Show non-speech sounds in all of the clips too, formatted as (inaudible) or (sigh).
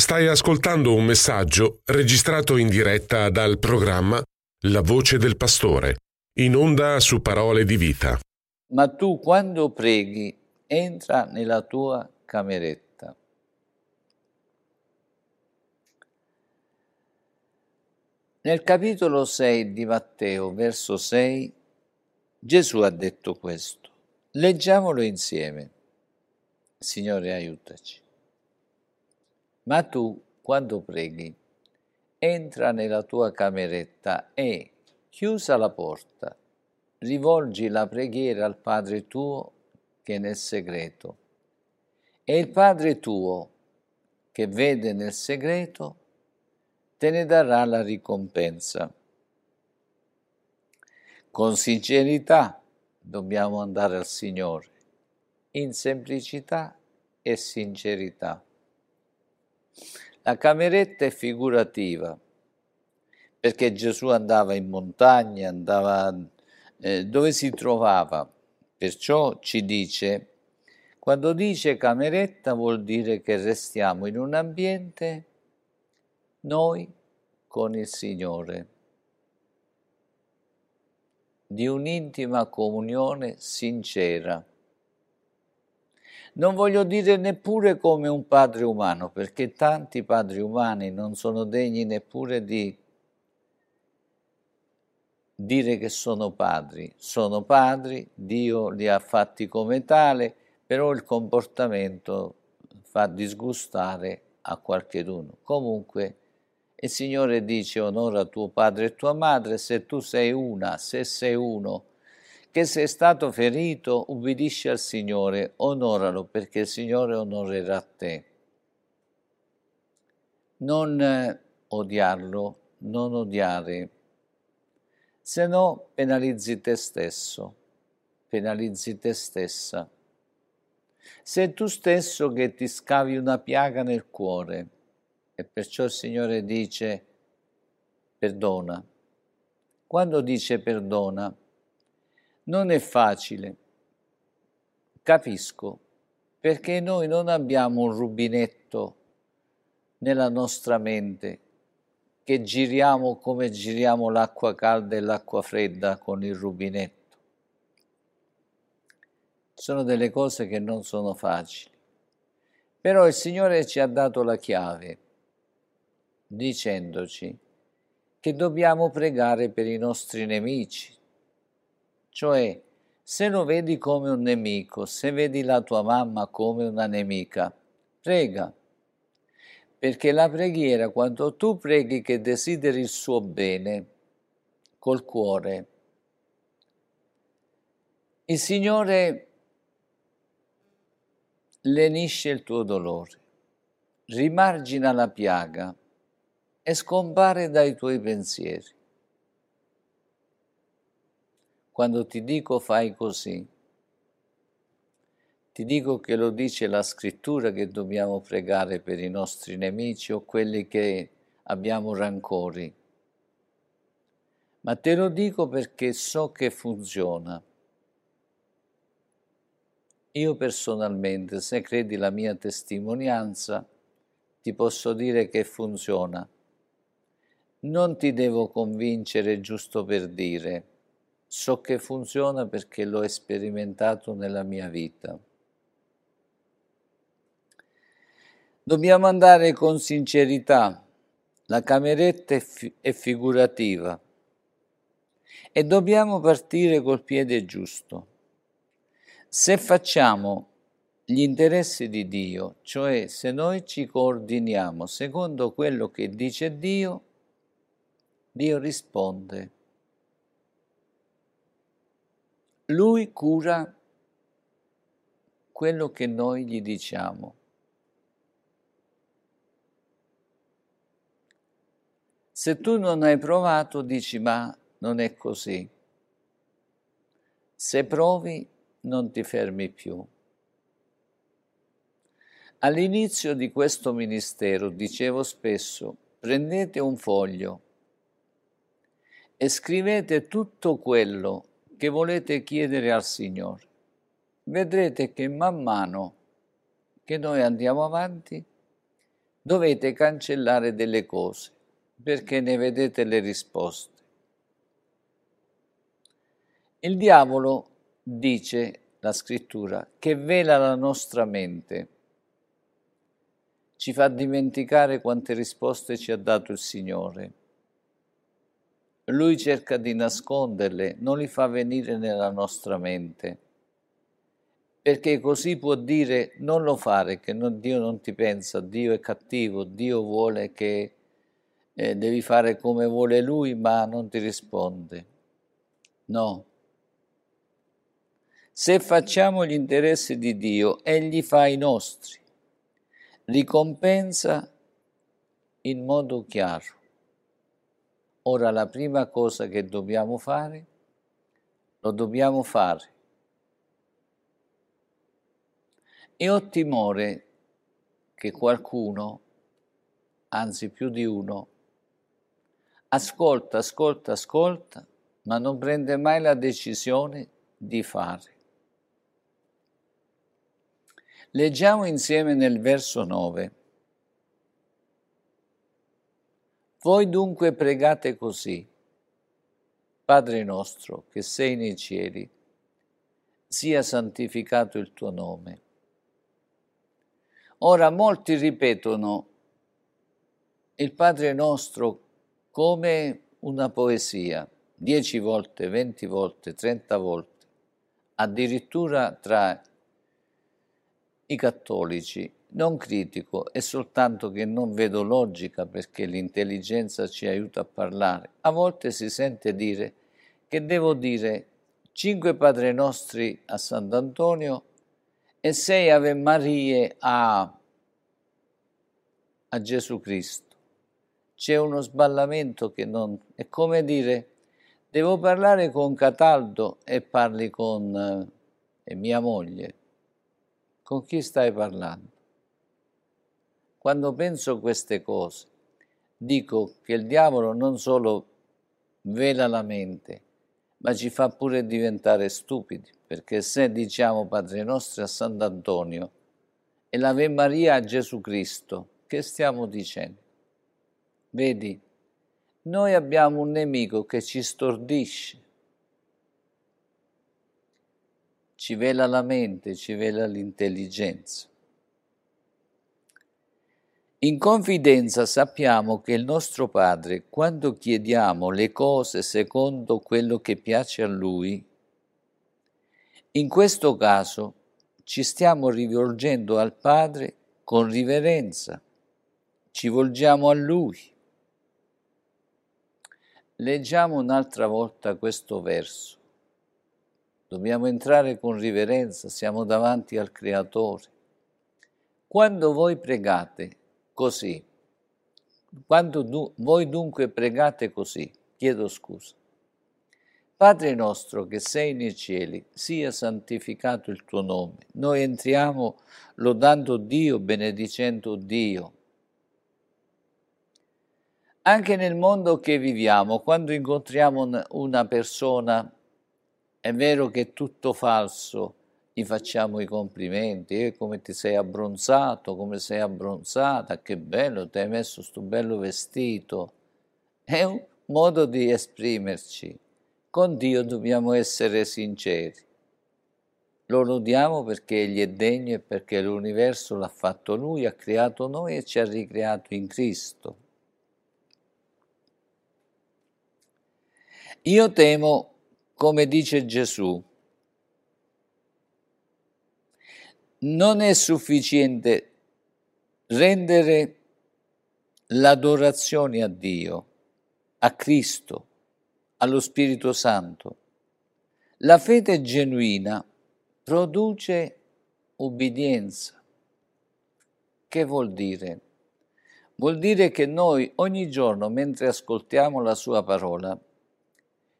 Stai ascoltando un messaggio registrato in diretta dal programma La voce del pastore, in onda su parole di vita. Ma tu quando preghi entra nella tua cameretta. Nel capitolo 6 di Matteo, verso 6, Gesù ha detto questo. Leggiamolo insieme. Signore, aiutaci. Ma tu, quando preghi, entra nella tua cameretta e, chiusa la porta, rivolgi la preghiera al Padre tuo che è nel segreto. E il Padre tuo, che vede nel segreto, te ne darà la ricompensa. Con sincerità dobbiamo andare al Signore, in semplicità e sincerità. La cameretta è figurativa, perché Gesù andava in montagna, andava eh, dove si trovava. Perciò ci dice, quando dice cameretta vuol dire che restiamo in un ambiente noi con il Signore, di un'intima comunione sincera. Non voglio dire neppure come un padre umano, perché tanti padri umani non sono degni neppure di dire che sono padri. Sono padri, Dio li ha fatti come tale, però il comportamento fa disgustare a qualcheduno. Comunque il Signore dice onora tuo padre e tua madre, se tu sei una, se sei uno che sei stato ferito, ubbidisci al Signore, onoralo perché il Signore onorerà te. Non eh, odiarlo, non odiare, se no penalizzi te stesso, penalizzi te stessa. Sei tu stesso che ti scavi una piaga nel cuore e perciò il Signore dice perdona. Quando dice perdona, non è facile, capisco, perché noi non abbiamo un rubinetto nella nostra mente che giriamo come giriamo l'acqua calda e l'acqua fredda con il rubinetto. Sono delle cose che non sono facili. Però il Signore ci ha dato la chiave dicendoci che dobbiamo pregare per i nostri nemici, cioè, se lo vedi come un nemico, se vedi la tua mamma come una nemica, prega. Perché la preghiera, quando tu preghi che desideri il suo bene, col cuore, il Signore lenisce il tuo dolore, rimargina la piaga e scompare dai tuoi pensieri quando ti dico fai così. Ti dico che lo dice la scrittura che dobbiamo pregare per i nostri nemici o quelli che abbiamo rancori. Ma te lo dico perché so che funziona. Io personalmente, se credi la mia testimonianza, ti posso dire che funziona. Non ti devo convincere giusto per dire So che funziona perché l'ho sperimentato nella mia vita. Dobbiamo andare con sincerità, la cameretta è, fi- è figurativa e dobbiamo partire col piede giusto. Se facciamo gli interessi di Dio, cioè se noi ci coordiniamo secondo quello che dice Dio, Dio risponde. Lui cura quello che noi gli diciamo. Se tu non hai provato, dici ma non è così. Se provi, non ti fermi più. All'inizio di questo ministero dicevo spesso, prendete un foglio e scrivete tutto quello che volete chiedere al Signore. Vedrete che man mano che noi andiamo avanti, dovete cancellare delle cose perché ne vedete le risposte. Il diavolo dice, la scrittura, che vela la nostra mente, ci fa dimenticare quante risposte ci ha dato il Signore. Lui cerca di nasconderle, non li fa venire nella nostra mente, perché così può dire non lo fare, che non, Dio non ti pensa, Dio è cattivo, Dio vuole che eh, devi fare come vuole Lui, ma non ti risponde. No, se facciamo gli interessi di Dio, Egli fa i nostri, ricompensa in modo chiaro. Ora la prima cosa che dobbiamo fare, lo dobbiamo fare. E ho timore che qualcuno, anzi più di uno, ascolta, ascolta, ascolta, ma non prende mai la decisione di fare. Leggiamo insieme nel verso 9. Voi dunque pregate così. Padre nostro che sei nei cieli, sia santificato il tuo nome. Ora molti ripetono il Padre nostro come una poesia, dieci volte, venti volte, trenta volte, addirittura tra i cattolici. Non critico, è soltanto che non vedo logica perché l'intelligenza ci aiuta a parlare. A volte si sente dire che devo dire cinque Padre Nostri a Sant'Antonio e sei Ave Marie a, a Gesù Cristo. C'è uno sballamento che non... è come dire devo parlare con Cataldo e parli con eh, mia moglie con chi stai parlando? Quando penso queste cose, dico che il diavolo non solo vela la mente, ma ci fa pure diventare stupidi, perché se diciamo Padre nostro a Sant'Antonio e l'Ave Maria a Gesù Cristo, che stiamo dicendo? Vedi, noi abbiamo un nemico che ci stordisce, ci vela la mente, ci vela l'intelligenza. In confidenza sappiamo che il nostro Padre, quando chiediamo le cose secondo quello che piace a Lui, in questo caso ci stiamo rivolgendo al Padre con riverenza, ci volgiamo a Lui. Leggiamo un'altra volta questo verso. Dobbiamo entrare con riverenza, siamo davanti al Creatore. Quando voi pregate così, quando du- voi dunque pregate così, chiedo scusa. Padre nostro che sei nei cieli, sia santificato il tuo nome. Noi entriamo lodando Dio, benedicendo Dio. Anche nel mondo che viviamo, quando incontriamo una persona è vero che è tutto falso, gli facciamo i complimenti, eh, come ti sei abbronzato, come sei abbronzata, che bello, ti hai messo questo bello vestito. È un modo di esprimerci. Con Dio dobbiamo essere sinceri. lo lodiamo perché Egli è degno e perché l'universo l'ha fatto Lui, ha creato noi e ci ha ricreato in Cristo. Io temo, come dice Gesù, non è sufficiente rendere l'adorazione a Dio, a Cristo, allo Spirito Santo. La fede genuina produce ubbidienza. Che vuol dire? Vuol dire che noi ogni giorno, mentre ascoltiamo la sua parola,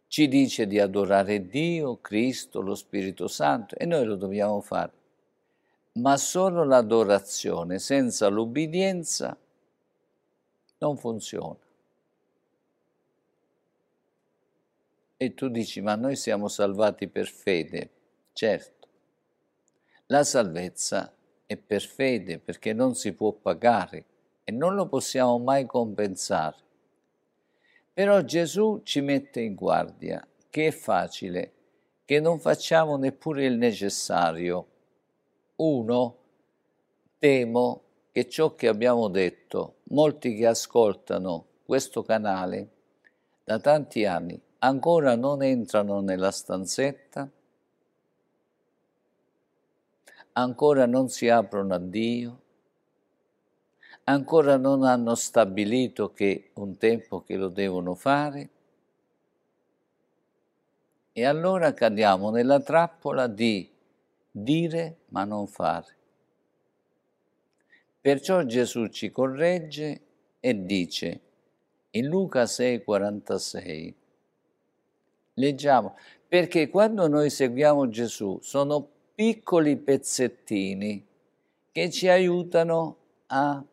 ci dice di adorare Dio, Cristo, lo Spirito Santo e noi lo dobbiamo fare. Ma solo l'adorazione senza l'ubbidienza non funziona. E tu dici, ma noi siamo salvati per fede. Certo, la salvezza è per fede perché non si può pagare e non lo possiamo mai compensare. Però Gesù ci mette in guardia che è facile, che non facciamo neppure il necessario. Uno, temo che ciò che abbiamo detto, molti che ascoltano questo canale da tanti anni ancora non entrano nella stanzetta, ancora non si aprono a Dio, ancora non hanno stabilito che un tempo che lo devono fare. E allora cadiamo nella trappola di dire ma non fare. Perciò Gesù ci corregge e dice in Luca 6:46, leggiamo, perché quando noi seguiamo Gesù sono piccoli pezzettini che ci aiutano a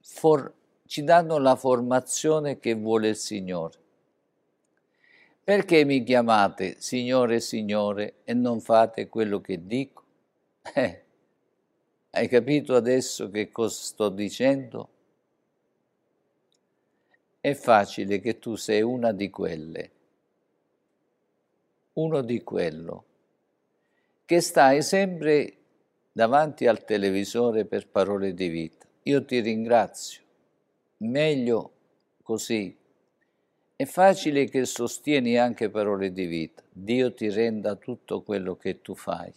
for- ci danno la formazione che vuole il Signore. Perché mi chiamate Signore, Signore e non fate quello che dico? (laughs) Eh, hai capito adesso che cosa sto dicendo? È facile che tu sei una di quelle, uno di quello, che stai sempre davanti al televisore per parole di vita io ti ringrazio. Meglio così. È facile che sostieni anche parole di vita. Dio ti renda tutto quello che tu fai.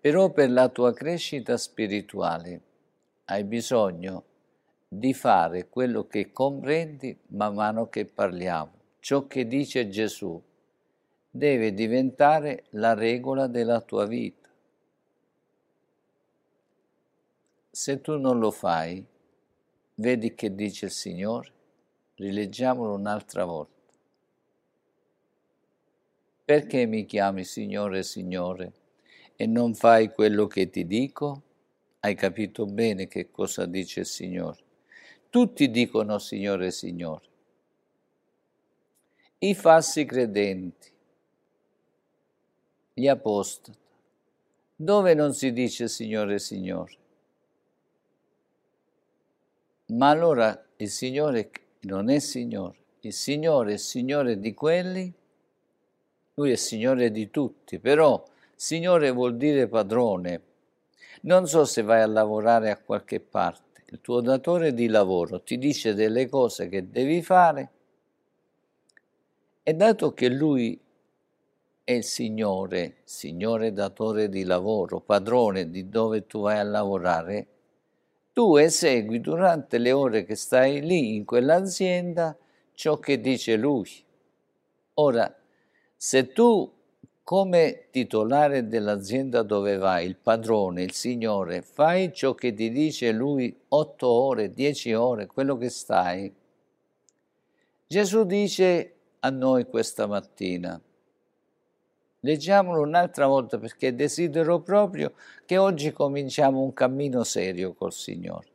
Però per la tua crescita spirituale hai bisogno di fare quello che comprendi man mano che parliamo. Ciò che dice Gesù deve diventare la regola della tua vita. Se tu non lo fai, vedi che dice il Signore, rileggiamolo un'altra volta. Perché mi chiami Signore, Signore, e non fai quello che ti dico? Hai capito bene che cosa dice il Signore. Tutti dicono Signore, Signore. I falsi credenti, gli apostati, dove non si dice Signore, Signore? Ma allora il Signore non è Signore, il Signore è Signore di quelli, Lui è Signore di tutti, però Signore vuol dire padrone. Non so se vai a lavorare a qualche parte, il tuo datore di lavoro ti dice delle cose che devi fare. E dato che Lui è il Signore, Signore datore di lavoro, padrone di dove tu vai a lavorare, tu esegui durante le ore che stai lì in quell'azienda ciò che dice lui. Ora, se tu come titolare dell'azienda dove vai, il padrone, il signore, fai ciò che ti dice lui otto ore, dieci ore, quello che stai, Gesù dice a noi questa mattina, Leggiamolo un'altra volta perché desidero proprio che oggi cominciamo un cammino serio col Signore.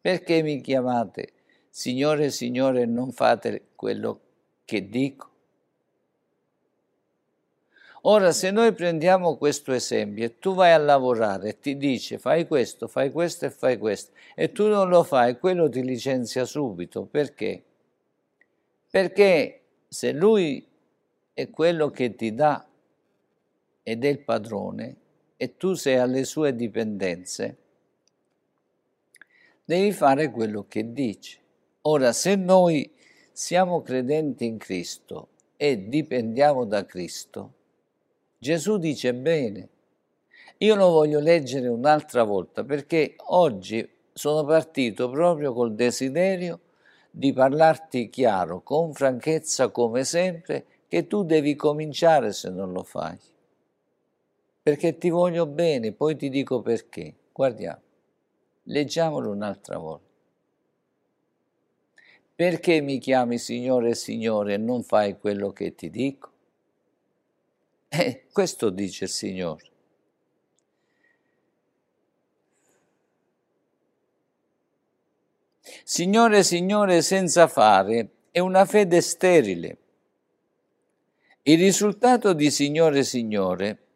Perché mi chiamate Signore, Signore, non fate quello che dico? Ora, se noi prendiamo questo esempio e tu vai a lavorare e ti dice fai questo, fai questo e fai questo, e tu non lo fai, quello ti licenzia subito. Perché? Perché se lui è quello che ti dà ed è il padrone e tu sei alle sue dipendenze, devi fare quello che dice. Ora, se noi siamo credenti in Cristo e dipendiamo da Cristo, Gesù dice bene. Io lo voglio leggere un'altra volta perché oggi sono partito proprio col desiderio di parlarti chiaro, con franchezza come sempre, che tu devi cominciare se non lo fai. Perché ti voglio bene, poi ti dico perché. Guardiamo, leggiamolo un'altra volta. Perché mi chiami Signore e Signore e non fai quello che ti dico? Eh, questo dice il Signore. Signore, Signore, senza fare è una fede sterile. Il risultato di Signore, Signore,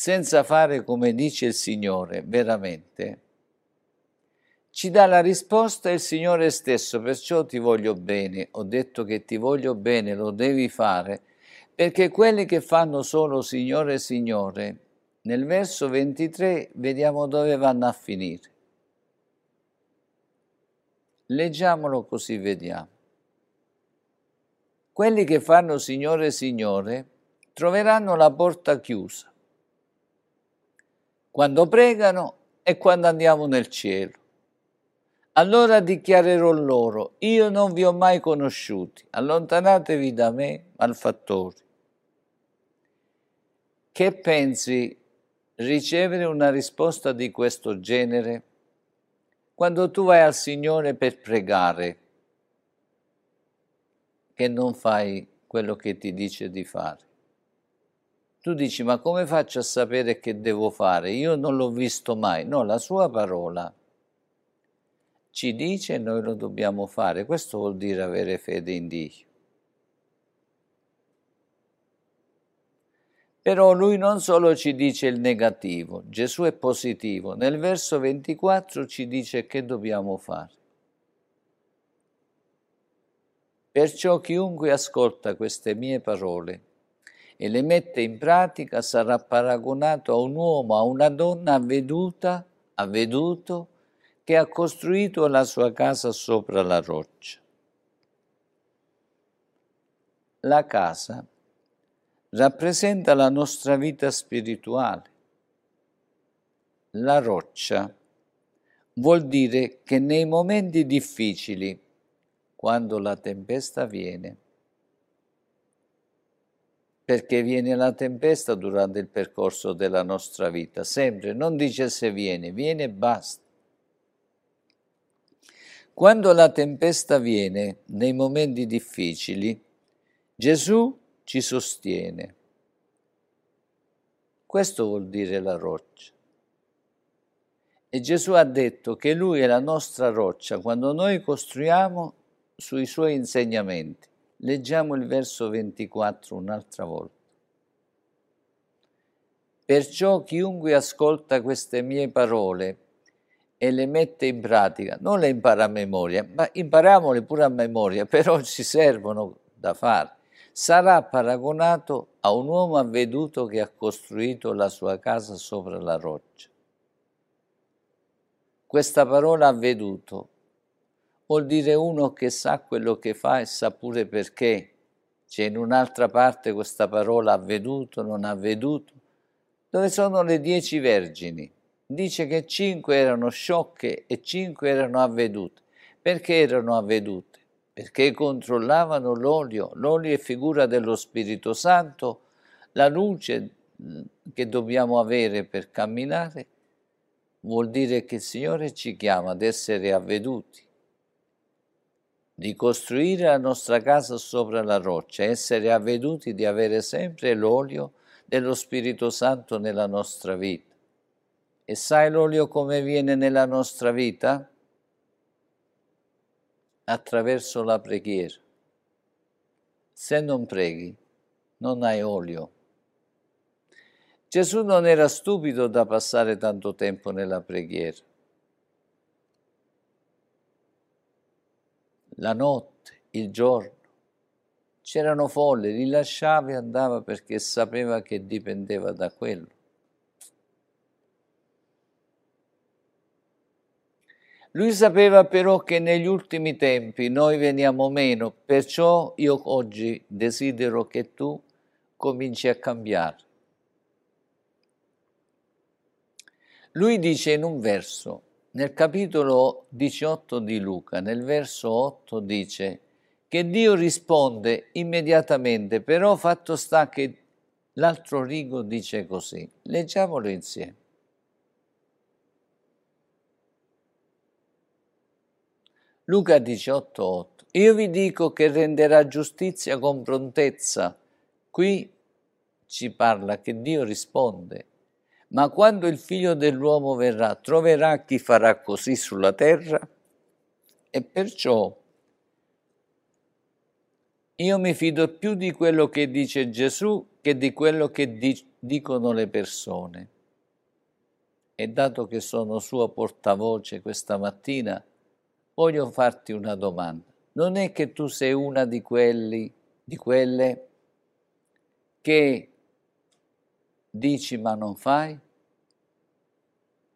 senza fare come dice il Signore, veramente, ci dà la risposta il Signore stesso, perciò ti voglio bene, ho detto che ti voglio bene, lo devi fare, perché quelli che fanno solo Signore, Signore, nel verso 23 vediamo dove vanno a finire. Leggiamolo così vediamo. Quelli che fanno Signore, Signore, troveranno la porta chiusa. Quando pregano e quando andiamo nel cielo. Allora dichiarerò loro, io non vi ho mai conosciuti, allontanatevi da me, malfattori. Che pensi ricevere una risposta di questo genere? Quando tu vai al Signore per pregare, che non fai quello che ti dice di fare. Tu dici, ma come faccio a sapere che devo fare? Io non l'ho visto mai. No, la sua parola ci dice e noi lo dobbiamo fare. Questo vuol dire avere fede in Dio. Però lui non solo ci dice il negativo, Gesù è positivo. Nel verso 24 ci dice che dobbiamo fare. Perciò chiunque ascolta queste mie parole e le mette in pratica sarà paragonato a un uomo, a una donna avveduta, avveduto, che ha costruito la sua casa sopra la roccia. La casa rappresenta la nostra vita spirituale. La roccia vuol dire che nei momenti difficili, quando la tempesta viene, perché viene la tempesta durante il percorso della nostra vita, sempre, non dice se viene, viene e basta. Quando la tempesta viene nei momenti difficili, Gesù ci sostiene. Questo vuol dire la roccia. E Gesù ha detto che Lui è la nostra roccia quando noi costruiamo sui Suoi insegnamenti. Leggiamo il verso 24 un'altra volta. Perciò chiunque ascolta queste mie parole e le mette in pratica, non le impara a memoria, ma impariamole pure a memoria, però ci servono da fare. Sarà paragonato a un uomo avveduto che ha costruito la sua casa sopra la roccia. Questa parola avveduto vuol dire uno che sa quello che fa e sa pure perché. C'è in un'altra parte questa parola avveduto, non avveduto, dove sono le dieci vergini dice che cinque erano sciocche e cinque erano avvedute. Perché erano avvedute? Perché controllavano l'olio. L'olio è figura dello Spirito Santo, la luce mm, che dobbiamo avere per camminare vuol dire che il Signore ci chiama ad essere avveduti, di costruire la nostra casa sopra la roccia, essere avveduti di avere sempre l'olio dello Spirito Santo nella nostra vita. E sai l'olio come viene nella nostra vita? Attraverso la preghiera. Se non preghi, non hai olio. Gesù non era stupido da passare tanto tempo nella preghiera. La notte, il giorno, C'erano folle, li lasciava e andava perché sapeva che dipendeva da quello. Lui sapeva però che negli ultimi tempi noi veniamo meno, perciò io oggi desidero che tu cominci a cambiare. Lui dice in un verso, nel capitolo 18 di Luca, nel verso 8 dice che Dio risponde immediatamente, però fatto sta che l'altro rigo dice così. Leggiamolo insieme. Luca 18:8 Io vi dico che renderà giustizia con prontezza. Qui ci parla che Dio risponde. Ma quando il figlio dell'uomo verrà, troverà chi farà così sulla terra? E perciò io mi fido più di quello che dice Gesù che di quello che di- dicono le persone. E dato che sono sua portavoce questa mattina, voglio farti una domanda. Non è che tu sei una di quelli, di quelle che dici ma non fai?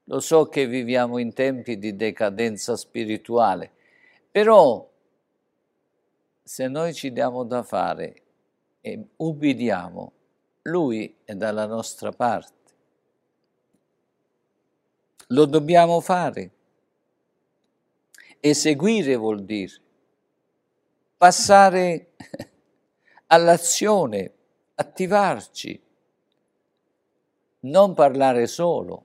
Lo so che viviamo in tempi di decadenza spirituale, però se noi ci diamo da fare e ubbidiamo, Lui è dalla nostra parte. Lo dobbiamo fare. Eseguire vuol dire passare (laughs) all'azione, attivarci, non parlare solo.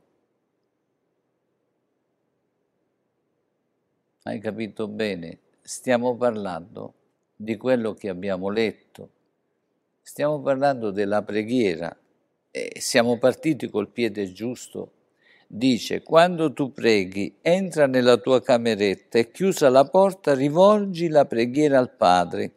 Hai capito bene? Stiamo parlando di quello che abbiamo letto, stiamo parlando della preghiera e siamo partiti col piede giusto dice, quando tu preghi, entra nella tua cameretta e chiusa la porta, rivolgi la preghiera al Padre,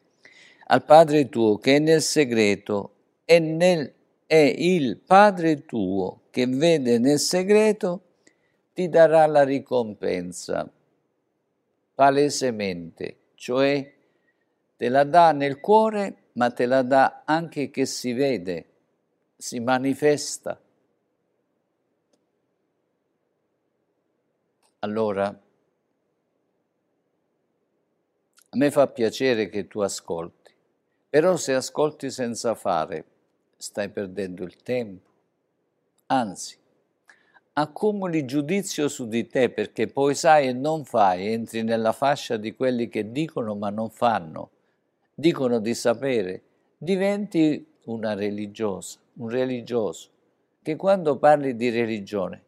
al Padre tuo che è nel segreto e nel, è il Padre tuo che vede nel segreto, ti darà la ricompensa palesemente, cioè te la dà nel cuore, ma te la dà anche che si vede, si manifesta. Allora, a me fa piacere che tu ascolti, però se ascolti senza fare, stai perdendo il tempo. Anzi, accumuli giudizio su di te perché poi sai e non fai, entri nella fascia di quelli che dicono ma non fanno, dicono di sapere, diventi una religiosa, un religioso, che quando parli di religione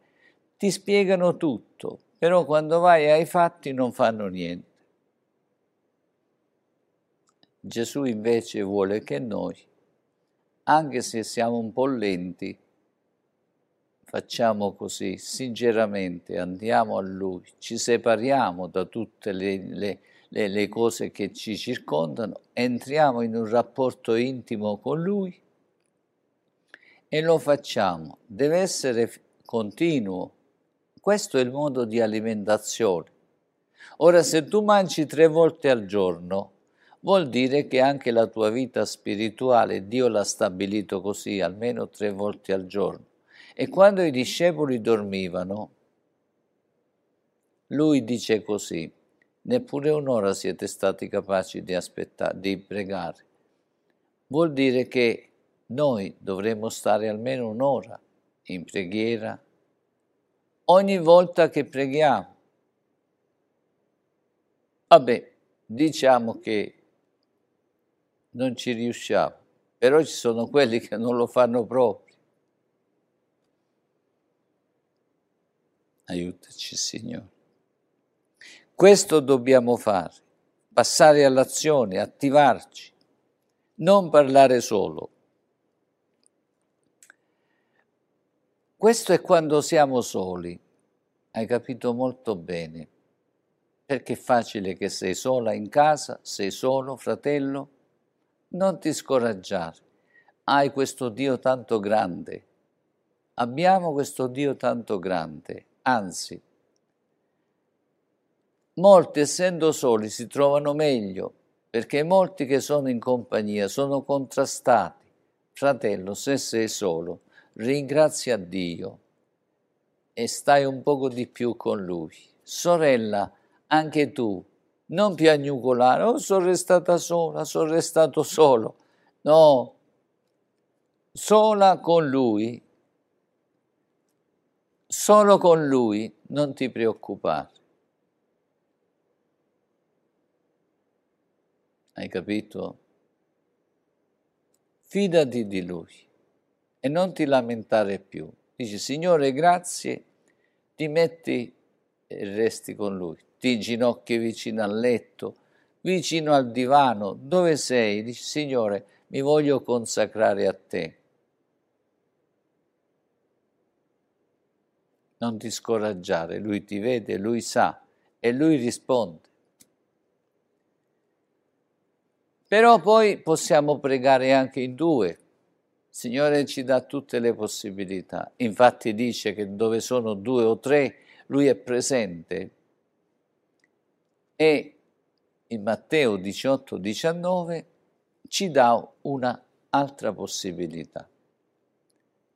ti spiegano tutto, però quando vai ai fatti non fanno niente. Gesù invece vuole che noi, anche se siamo un po' lenti, facciamo così, sinceramente, andiamo a Lui, ci separiamo da tutte le, le, le, le cose che ci circondano, entriamo in un rapporto intimo con Lui e lo facciamo. Deve essere continuo, questo è il modo di alimentazione. Ora, se tu mangi tre volte al giorno, vuol dire che anche la tua vita spirituale Dio l'ha stabilito così, almeno tre volte al giorno. E quando i discepoli dormivano, lui dice così, neppure un'ora siete stati capaci di aspettare, di pregare. Vuol dire che noi dovremmo stare almeno un'ora in preghiera, ogni volta che preghiamo. Vabbè, diciamo che non ci riusciamo, però ci sono quelli che non lo fanno proprio. Aiutaci, Signore. Questo dobbiamo fare, passare all'azione, attivarci, non parlare solo. Questo è quando siamo soli, hai capito molto bene, perché è facile che sei sola in casa, sei solo, fratello, non ti scoraggiare, hai questo Dio tanto grande, abbiamo questo Dio tanto grande, anzi, molti essendo soli si trovano meglio perché molti che sono in compagnia sono contrastati. Fratello, se sei solo, ringrazia Dio e stai un poco di più con Lui. Sorella, anche tu, non piagnucolare, oh sono restata sola, sono restato solo. No, sola con Lui, solo con Lui, non ti preoccupare. Hai capito? Fidati di Lui e non ti lamentare più. Dici, Signore, grazie, ti metti e resti con Lui. Ti ginocchi vicino al letto, vicino al divano. Dove sei? Dici, Signore, mi voglio consacrare a te. Non ti scoraggiare, Lui ti vede, Lui sa e Lui risponde. Però poi possiamo pregare anche in due. Signore ci dà tutte le possibilità. Infatti dice che dove sono due o tre, Lui è presente. E in Matteo 18, 19 ci dà un'altra possibilità.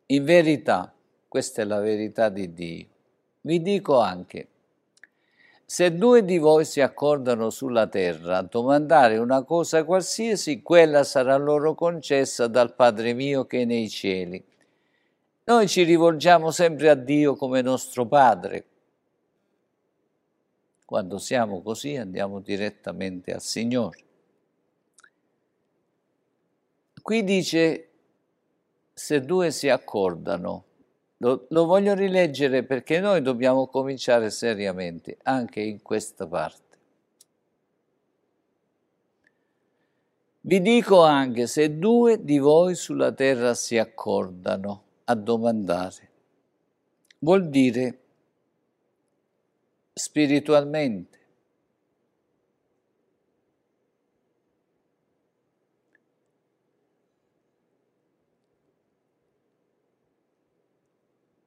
In verità, questa è la verità di Dio, vi dico anche se due di voi si accordano sulla terra a domandare una cosa qualsiasi, quella sarà loro concessa dal Padre mio che è nei cieli. Noi ci rivolgiamo sempre a Dio come nostro Padre. Quando siamo così andiamo direttamente al Signore. Qui dice, se due si accordano, lo, lo, voglio rileggere perché noi dobbiamo cominciare seriamente anche in questa parte. Vi dico anche se due di voi sulla terra si accordano a domandare, vuol dire spiritualmente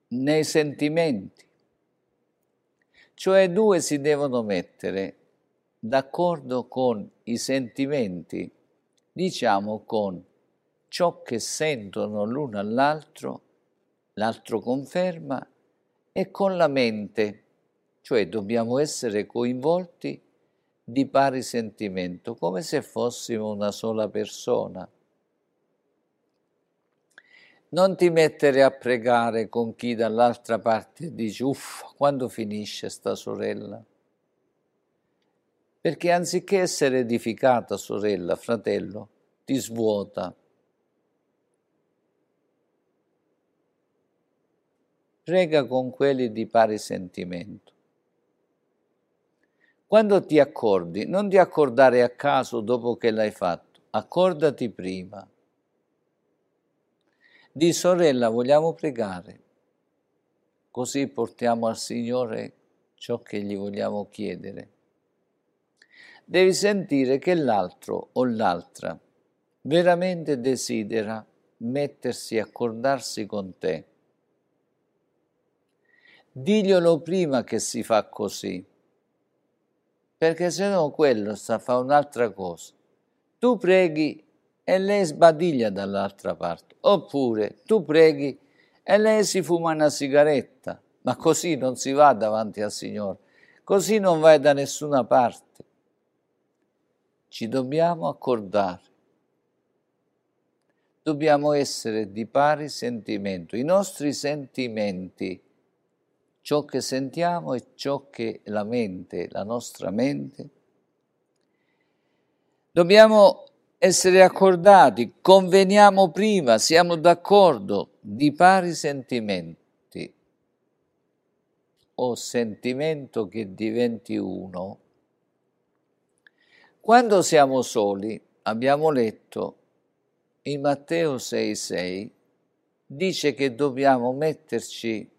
nei sentimenti. Cioè due si devono mettere d'accordo con i sentimenti, diciamo con ciò che sentono l'uno all'altro, l'altro conferma, e con la mente, cioè dobbiamo essere coinvolti di pari sentimento, come se fossimo una sola persona. Non ti mettere a pregare con chi dall'altra parte dice uff, quando finisce sta sorella? Perché anziché essere edificata, sorella, fratello, ti svuota. Prega con quelli di pari sentimento. Quando ti accordi, non ti accordare a caso dopo che l'hai fatto, accordati prima di sorella vogliamo pregare, così portiamo al Signore ciò che gli vogliamo chiedere. Devi sentire che l'altro o l'altra veramente desidera mettersi a accordarsi con te. Diglielo prima che si fa così, perché se no quello sta a fare un'altra cosa. Tu preghi e lei sbadiglia dall'altra parte. Oppure tu preghi e lei si fuma una sigaretta, ma così non si va davanti al Signore, così non vai da nessuna parte. Ci dobbiamo accordare, dobbiamo essere di pari sentimento, i nostri sentimenti, ciò che sentiamo e ciò che la mente, la nostra mente, dobbiamo essere accordati, conveniamo prima, siamo d'accordo, di pari sentimenti o sentimento che diventi uno. Quando siamo soli, abbiamo letto in Matteo 6,6, dice che dobbiamo metterci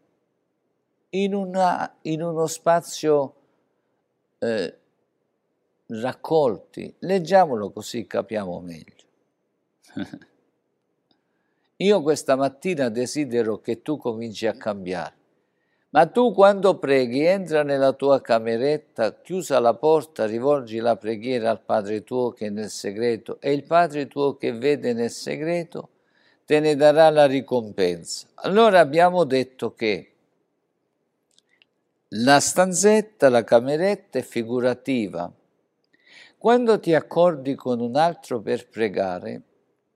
in, una, in uno spazio eh, raccolti. Leggiamolo così capiamo meglio. (laughs) Io questa mattina desidero che tu cominci a cambiare. Ma tu quando preghi, entra nella tua cameretta, chiusa la porta, rivolgi la preghiera al Padre tuo che è nel segreto e il Padre tuo che vede nel segreto te ne darà la ricompensa. Allora abbiamo detto che la stanzetta, la cameretta è figurativa. Quando ti accordi con un altro per pregare,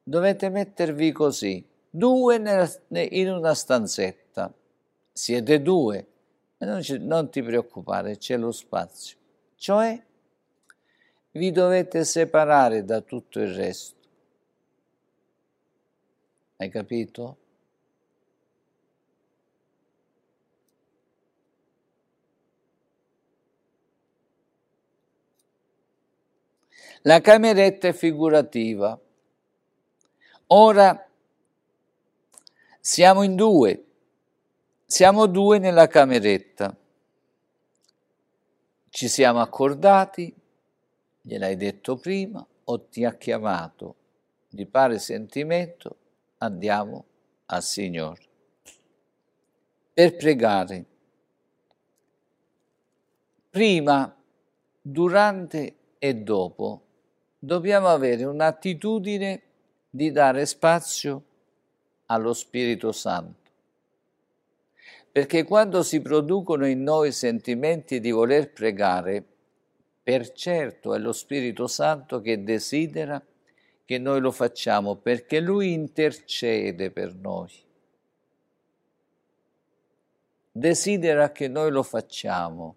dovete mettervi così, due in una stanzetta. Siete due, non, ti preoccupare, c'è lo spazio. Cioè, vi dovete separare da tutto il resto. Hai capito? La cameretta è figurativa. Ora siamo in due, siamo due nella cameretta. Ci siamo accordati, gliel'hai detto prima, o ti ha chiamato di pare sentimento, andiamo al Signore per pregare. Prima, durante e dopo dobbiamo avere un'attitudine di dare spazio allo Spirito Santo. Perché quando si producono in noi sentimenti di voler pregare, per certo è lo Spirito Santo che desidera che noi lo facciamo, perché Lui intercede per noi. Desidera che noi lo facciamo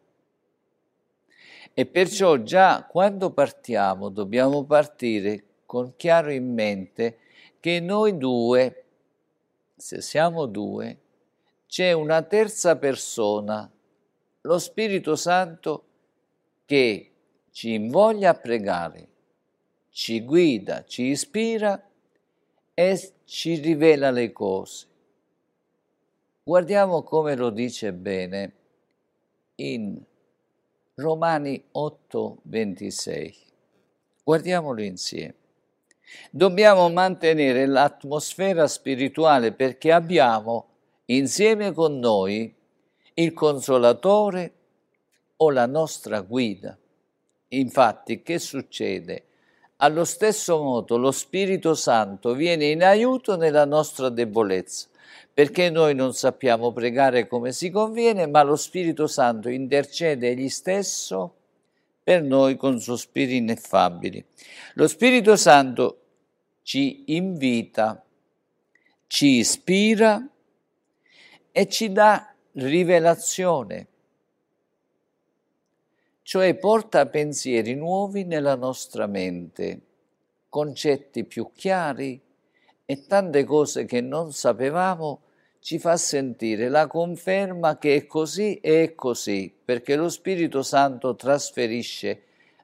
e perciò già quando partiamo dobbiamo partire con chiaro in mente che noi due, se siamo due, c'è una terza persona, lo Spirito Santo, che ci invoglia a pregare, ci guida, ci ispira e ci rivela le cose. Guardiamo come lo dice bene in Romani 8, 26. Guardiamolo insieme. Dobbiamo mantenere l'atmosfera spirituale perché abbiamo insieme con noi il consolatore o la nostra guida. Infatti, che succede? Allo stesso modo lo Spirito Santo viene in aiuto nella nostra debolezza perché noi non sappiamo pregare come si conviene, ma lo Spirito Santo intercede egli stesso per noi con sospiri ineffabili. Lo Spirito Santo ci invita, ci ispira e ci dà rivelazione, cioè porta pensieri nuovi nella nostra mente, concetti più chiari e tante cose che non sapevamo ci fa sentire la conferma che è così e è così, perché lo Spirito Santo trasferisce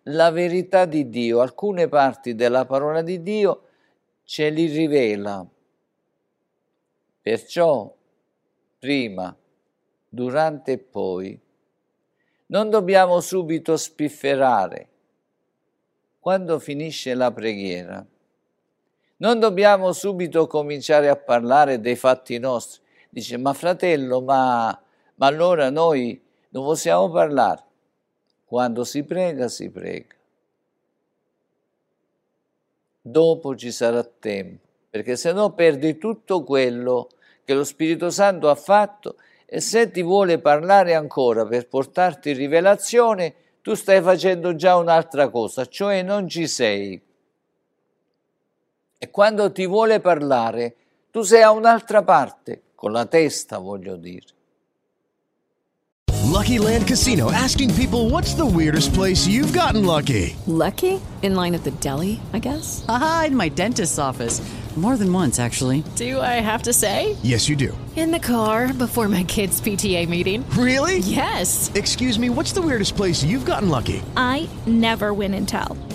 la verità di Dio, alcune parti della parola di Dio ce li rivela. Perciò, prima, durante e poi, non dobbiamo subito spifferare quando finisce la preghiera. Non dobbiamo subito cominciare a parlare dei fatti nostri Dice, ma fratello, ma, ma allora noi non possiamo parlare. Quando si prega, si prega. Dopo ci sarà tempo, perché se no perdi tutto quello che lo Spirito Santo ha fatto e se ti vuole parlare ancora per portarti rivelazione, tu stai facendo già un'altra cosa, cioè non ci sei. E quando ti vuole parlare, tu sei a un'altra parte, con la testa voglio dire. Lucky Land Casino asking people what's the weirdest place you've gotten lucky? Lucky? In line at the deli, I guess? Aha, in my dentist's office. More than once, actually. Do I have to say? Yes, you do. In the car before my kids' PTA meeting. Really? Yes. Excuse me, what's the weirdest place you've gotten lucky? I never win and tell.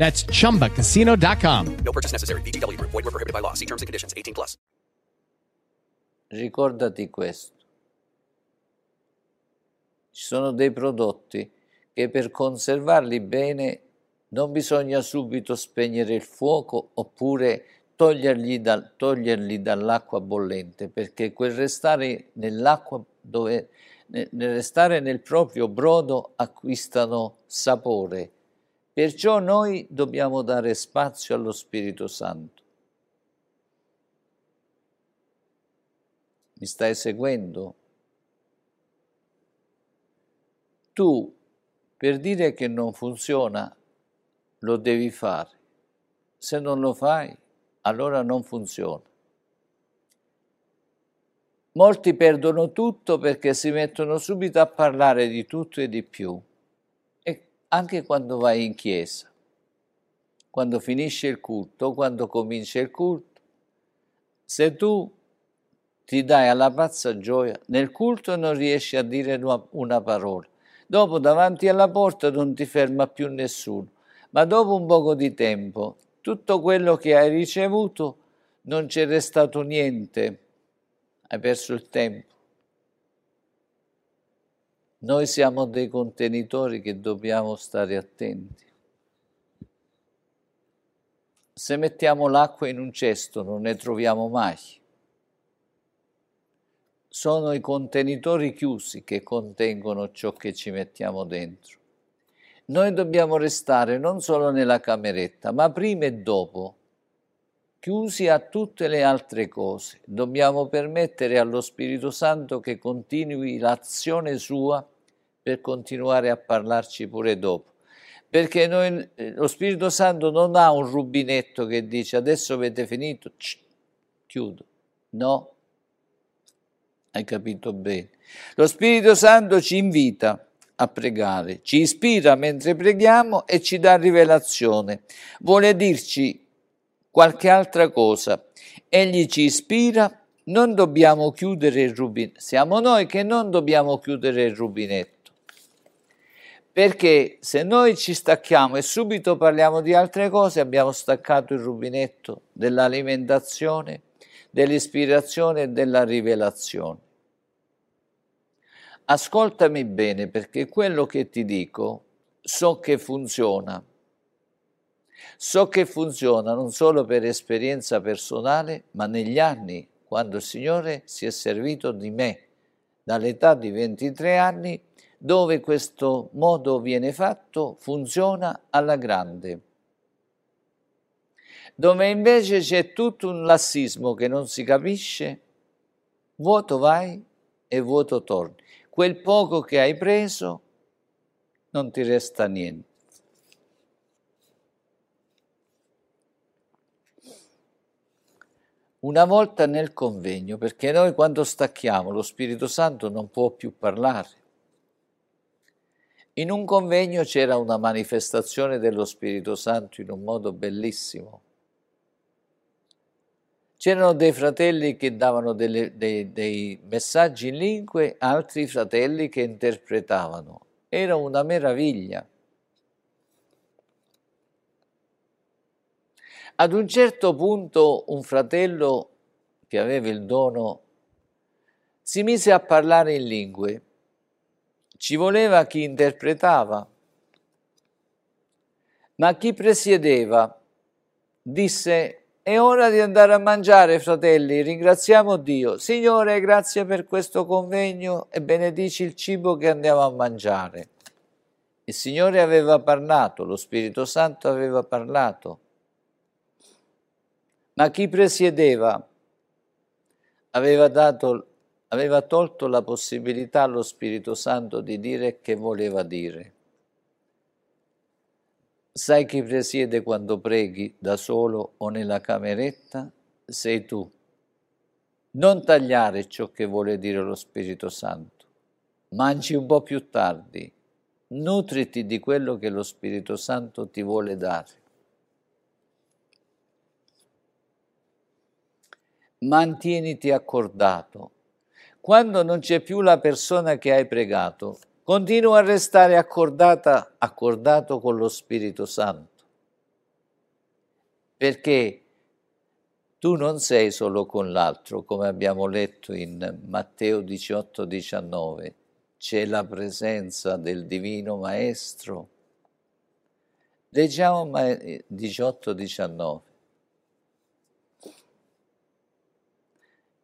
That's chumbacasino.com. No purchase necessary. VGW Group. Void were prohibited by law. See terms and conditions. 18 plus. Ricordati questo. Ci sono dei prodotti che per conservarli bene non bisogna subito spegnere il fuoco oppure toglierli, dal, toglierli dall'acqua bollente perché quel restare nell'acqua dove nel restare nel proprio brodo acquistano sapore Perciò noi dobbiamo dare spazio allo Spirito Santo. Mi stai seguendo? Tu, per dire che non funziona, lo devi fare. Se non lo fai, allora non funziona. Molti perdono tutto perché si mettono subito a parlare di tutto e di più anche quando vai in chiesa, quando finisce il culto, quando comincia il culto, se tu ti dai alla pazza gioia, nel culto non riesci a dire una, parola, dopo davanti alla porta non ti ferma più nessuno, ma dopo un poco di tempo tutto quello che hai ricevuto non c'è restato niente, hai perso il tempo. Noi siamo dei contenitori che dobbiamo stare attenti. Se mettiamo l'acqua in un cesto non ne troviamo mai. Sono i contenitori chiusi che contengono ciò che ci mettiamo dentro. Noi dobbiamo restare non solo nella cameretta, ma prima e dopo, chiusi a tutte le altre cose. Dobbiamo permettere allo Spirito Santo che continui l'azione sua per continuare a parlarci pure dopo. Perché noi, lo Spirito Santo non ha un rubinetto che dice adesso avete finito, chiudo. No, hai capito bene. Lo Spirito Santo ci invita a pregare, ci ispira mentre preghiamo e ci dà rivelazione. Vuole dirci qualche altra cosa. Egli ci ispira, non dobbiamo chiudere il rubinetto. Siamo noi che non dobbiamo chiudere il rubinetto. Perché se noi ci stacchiamo e subito parliamo di altre cose, abbiamo staccato il rubinetto dell'alimentazione, dell'ispirazione e della rivelazione. Ascoltami bene perché quello che ti dico so che funziona. So che funziona non solo per esperienza personale, ma negli anni, quando il Signore si è servito di me, dall'età di 23 anni dove questo modo viene fatto funziona alla grande. Dove invece c'è tutto un lassismo che non si capisce, vuoto vai e vuoto torni. Quel poco che hai preso non ti resta niente. Una volta nel convegno, perché noi quando stacchiamo lo Spirito Santo non può più parlare. In un convegno c'era una manifestazione dello Spirito Santo in un modo bellissimo. C'erano dei fratelli che davano delle, dei, dei messaggi in lingue, altri fratelli che interpretavano. Era una meraviglia. Ad un certo punto un fratello che aveva il dono si mise a parlare in lingue ci voleva chi interpretava, ma chi presiedeva? Disse è ora di andare a mangiare, fratelli, ringraziamo Dio. Signore, grazie per questo convegno e benedici il cibo che andiamo a mangiare. Il Signore aveva parlato, lo Spirito Santo aveva parlato, ma chi presiedeva? Aveva dato aveva tolto la possibilità allo Spirito Santo di dire che voleva dire. Sai chi presiede quando preghi da solo o nella cameretta? Sei tu. Non tagliare ciò che vuole dire lo Spirito Santo. Mangi un po' più tardi. Nutriti di quello che lo Spirito Santo ti vuole dare. Mantieniti accordato. Quando non c'è più la persona che hai pregato, continua a restare accordata, accordato con lo Spirito Santo. Perché tu non sei solo con l'altro, come abbiamo letto in Matteo 18, 19, c'è la presenza del Divino Maestro. Leggiamo 18, 19.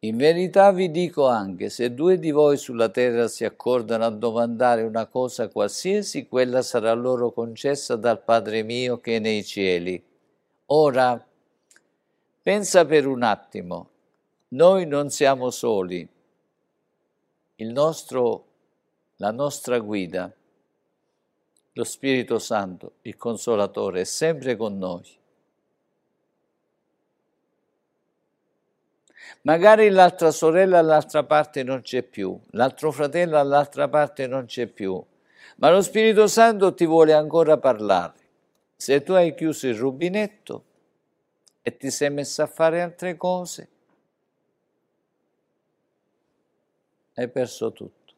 In verità vi dico anche, se due di voi sulla terra si accordano a domandare una cosa qualsiasi, quella sarà loro concessa dal Padre mio che è nei cieli. Ora, Pensa per un attimo, noi non siamo soli, nostro, la nostra guida, lo Spirito Santo, il Consolatore, è sempre con noi. Magari l'altra sorella all'altra parte non c'è più, l'altro fratello all'altra parte non c'è più, ma lo Spirito Santo ti vuole ancora parlare. Se tu hai chiuso il rubinetto, e ti sei messo a fare altre cose, hai perso tutto.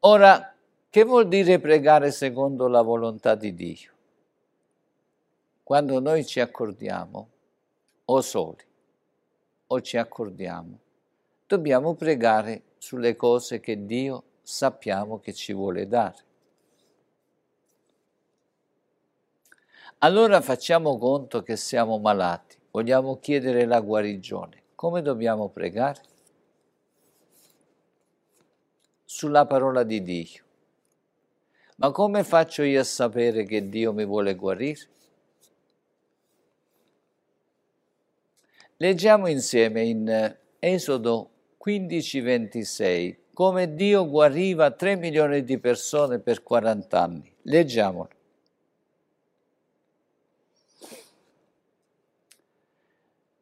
Ora, che vuol dire pregare secondo la volontà di Dio? Quando noi ci accordiamo, o soli, o ci accordiamo, dobbiamo pregare sulle cose che Dio sappiamo che ci vuole dare. Allora facciamo conto che siamo malati, vogliamo chiedere la guarigione. Come dobbiamo pregare? Sulla parola di Dio. Ma come faccio io a sapere che Dio mi vuole guarire? Leggiamo insieme in Esodo 15:26 come Dio guariva 3 milioni di persone per 40 anni. Leggiamolo.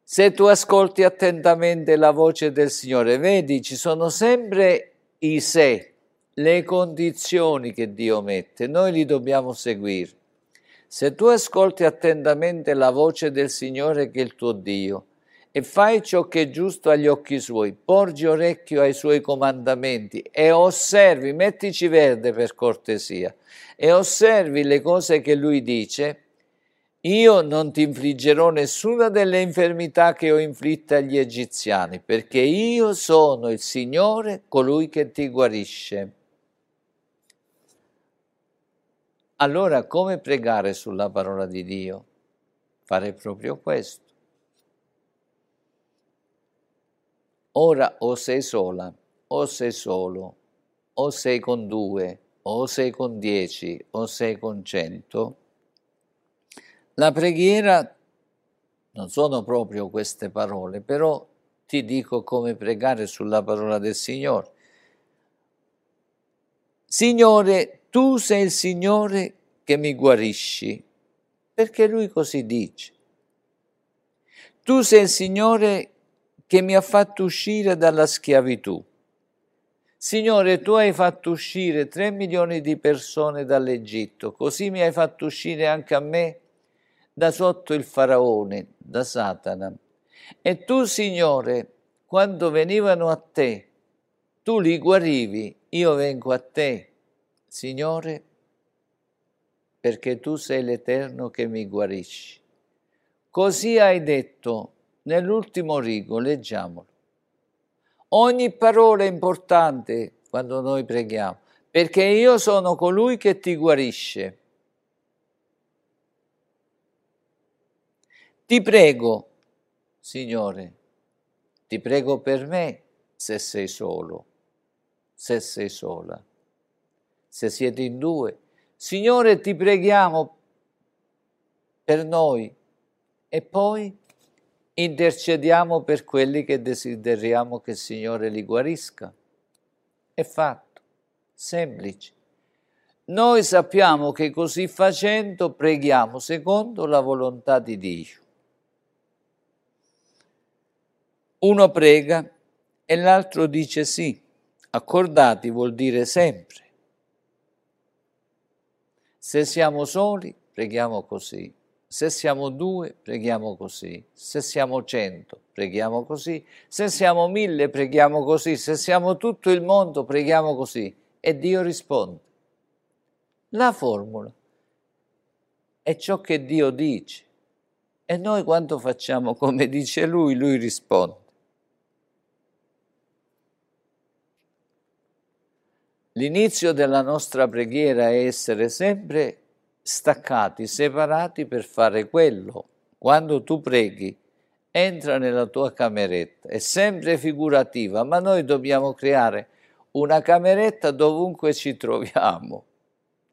Se tu ascolti attentamente la voce del Signore, vedi, ci sono sempre i se, le condizioni che Dio mette, noi li dobbiamo seguire. Se tu ascolti attentamente la voce del Signore che è il tuo Dio, e fai ciò che è giusto agli occhi suoi, porgi orecchio ai suoi comandamenti e osservi, mettici verde per cortesia, e osservi le cose che lui dice, io non ti infliggerò nessuna delle infermità che ho inflitte agli egiziani, perché io sono il Signore, colui che ti guarisce. Allora come pregare sulla parola di Dio? Fare proprio questo Ora o sei sola, o sei solo, o sei con due, o sei con dieci, o sei con cento. La preghiera non sono proprio queste parole, però ti dico come pregare sulla parola del Signore. Signore, tu sei il Signore che mi guarisci, perché Lui così dice. Tu sei il Signore che mi ha fatto uscire dalla schiavitù. Signore, tu hai fatto uscire tre milioni di persone dall'Egitto, così mi hai fatto uscire anche a me da sotto il faraone, da Satana. E tu, Signore, quando venivano a te, tu li guarivi, io vengo a te, Signore, perché tu sei l'Eterno che mi guarisci. Così hai detto, nell'ultimo rigo, leggiamolo. Ogni parola è importante quando noi preghiamo, perché io sono colui che ti guarisce. Ti prego, Signore, ti prego per me se sei solo, se sei sola, se siete in due. Signore, ti preghiamo per noi e poi intercediamo per quelli che desideriamo che il Signore li guarisca. È fatto, semplice. Noi sappiamo che così facendo preghiamo secondo la volontà di Dio. Uno prega e l'altro dice sì. Accordati vuol dire sempre. Se siamo soli, preghiamo così. Se siamo due, preghiamo così. Se siamo cento, preghiamo così. Se siamo mille, preghiamo così. Se siamo tutto il mondo, preghiamo così. E Dio risponde. La formula è ciò che Dio dice. E noi quando facciamo come dice Lui, Lui risponde. L'inizio della nostra preghiera è essere sempre staccati, separati per fare quello. Quando tu preghi, entra nella tua cameretta, è sempre figurativa, ma noi dobbiamo creare una cameretta dovunque ci troviamo.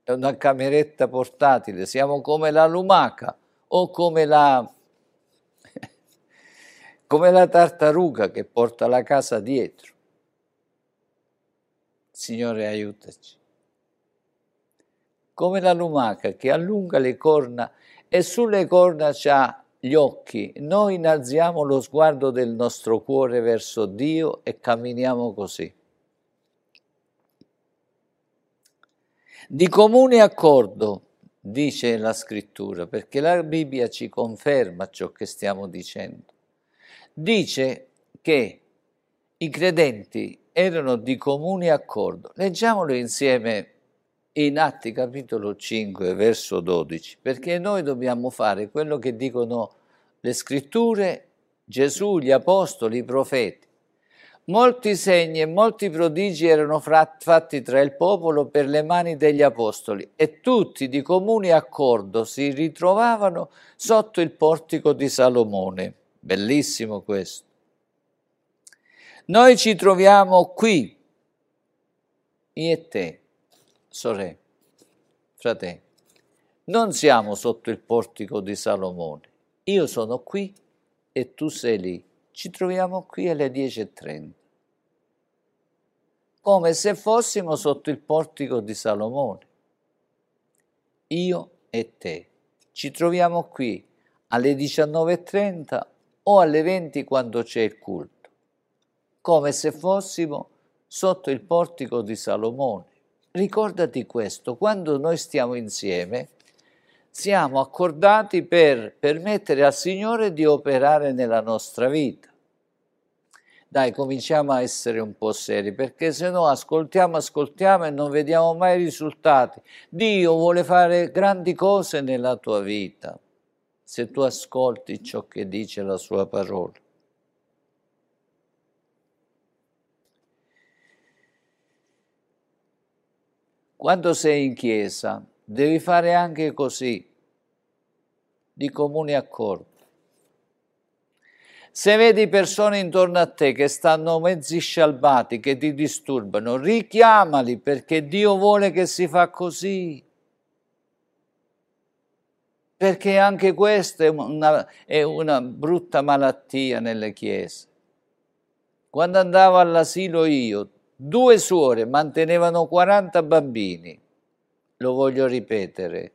È una cameretta portatile, siamo come la lumaca o come la, (laughs) come la tartaruga che porta la casa dietro. Signore aiutaci. Come la lumaca che allunga le corna e sulle corna ha gli occhi, noi innalziamo lo sguardo del nostro cuore verso Dio e camminiamo così. Di comune accordo, dice la scrittura, perché la Bibbia ci conferma ciò che stiamo dicendo. Dice che i credenti erano di comune accordo. Leggiamolo insieme in Atti capitolo 5 verso 12, perché noi dobbiamo fare quello che dicono le scritture, Gesù, gli apostoli, i profeti. Molti segni e molti prodigi erano fatti tra il popolo per le mani degli apostoli e tutti di comune accordo si ritrovavano sotto il portico di Salomone. Bellissimo questo. Noi ci troviamo qui, io e te, sorelle, fratelli. Non siamo sotto il portico di Salomone. Io sono qui e tu sei lì. Ci troviamo qui alle 10.30. Come se fossimo sotto il portico di Salomone. Io e te. Ci troviamo qui alle 19.30 o alle 20 quando c'è il culto come se fossimo sotto il portico di Salomone. Ricordati questo, quando noi stiamo insieme, siamo accordati per permettere al Signore di operare nella nostra vita. Dai, cominciamo a essere un po' seri, perché se no ascoltiamo, ascoltiamo e non vediamo mai risultati. Dio vuole fare grandi cose nella tua vita, se tu ascolti ciò che dice la sua parola. Quando sei in chiesa devi fare anche così, di comune accordo. Se vedi persone intorno a te che stanno mezzi scialbati, che ti disturbano, richiamali perché Dio vuole che si fa così. Perché anche questa è una, è una brutta malattia nelle chiese. Quando andavo all'asilo io, Due suore mantenevano 40 bambini. Lo voglio ripetere.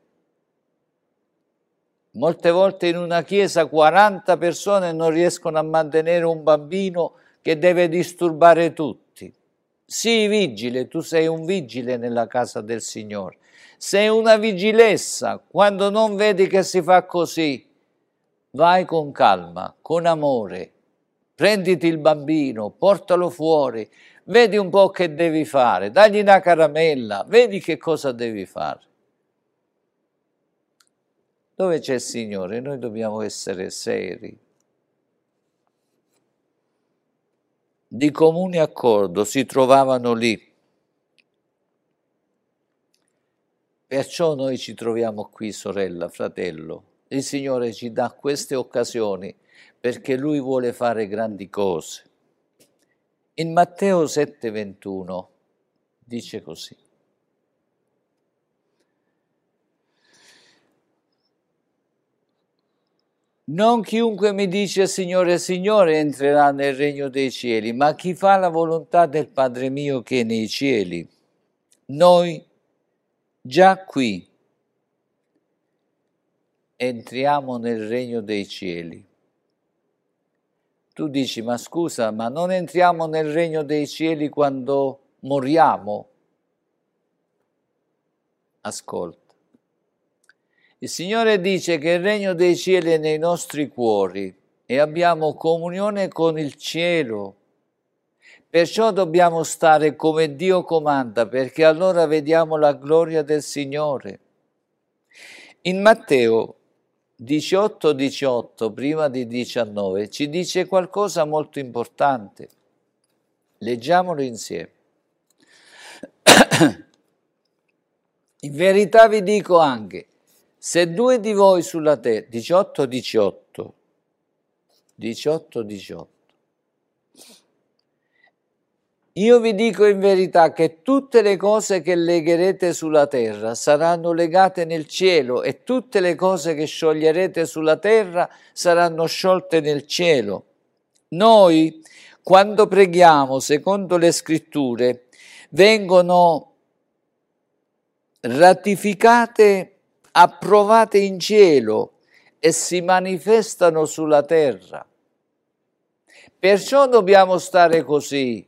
Molte volte in una chiesa 40 persone non riescono a mantenere un bambino che deve disturbare tutti. Sii vigile, tu sei un vigile nella casa del Signore. Sei una vigilessa quando non vedi che si fa così. Vai con calma, con amore. Prenditi il bambino, portalo fuori, vedi un po' che devi fare, dagli una caramella, vedi che cosa devi fare. Dove c'è il Signore? Noi dobbiamo essere seri. Di comune accordo si trovavano lì. Perciò noi ci troviamo qui, sorella, fratello. Il Signore ci dà queste occasioni perché Lui vuole fare grandi cose. In Matteo 7:21 dice così. Non chiunque mi dice Signore, Signore entrerà nel regno dei cieli, ma chi fa la volontà del Padre mio che è nei cieli. Noi già qui entriamo nel regno dei cieli. Tu dici, ma scusa, ma non entriamo nel regno dei cieli quando moriamo? Ascolta. Il Signore dice che il regno dei cieli è nei nostri cuori e abbiamo comunione con il cielo. Perciò dobbiamo stare come Dio comanda, perché allora vediamo la gloria del Signore. In Matteo 18, 18, prima di 19, ci dice qualcosa molto importante. Leggiamolo insieme. (clears throat) In verità vi dico anche, se due di voi sulla terra, 18, 18, 18, 18, io vi dico in verità che tutte le cose che legherete sulla terra saranno legate nel cielo e tutte le cose che scioglierete sulla terra saranno sciolte nel cielo. Noi, quando preghiamo, secondo le scritture, vengono ratificate, approvate in cielo e si manifestano sulla terra. Perciò dobbiamo stare così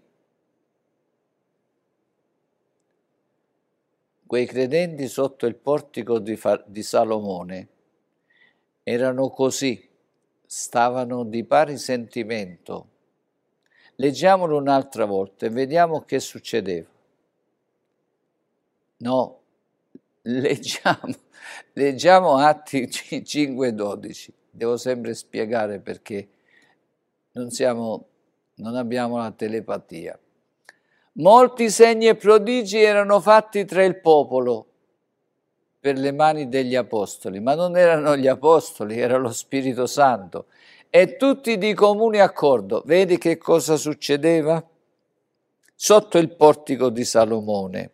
quei credenti sotto il portico di, di Salomone erano così, stavano di pari sentimento. Leggiamolo un'altra volta e vediamo che succedeva. No, (laughs) leggiamo, leggiamo Atti 5.12. Devo sempre spiegare perché non, siamo, non abbiamo la telepatia. Molti segni e prodigi erano fatti tra il popolo per le mani degli apostoli, ma non erano gli apostoli, era lo Spirito Santo. E tutti di comune accordo. Vedi che cosa succedeva? Sotto il portico di Salomone.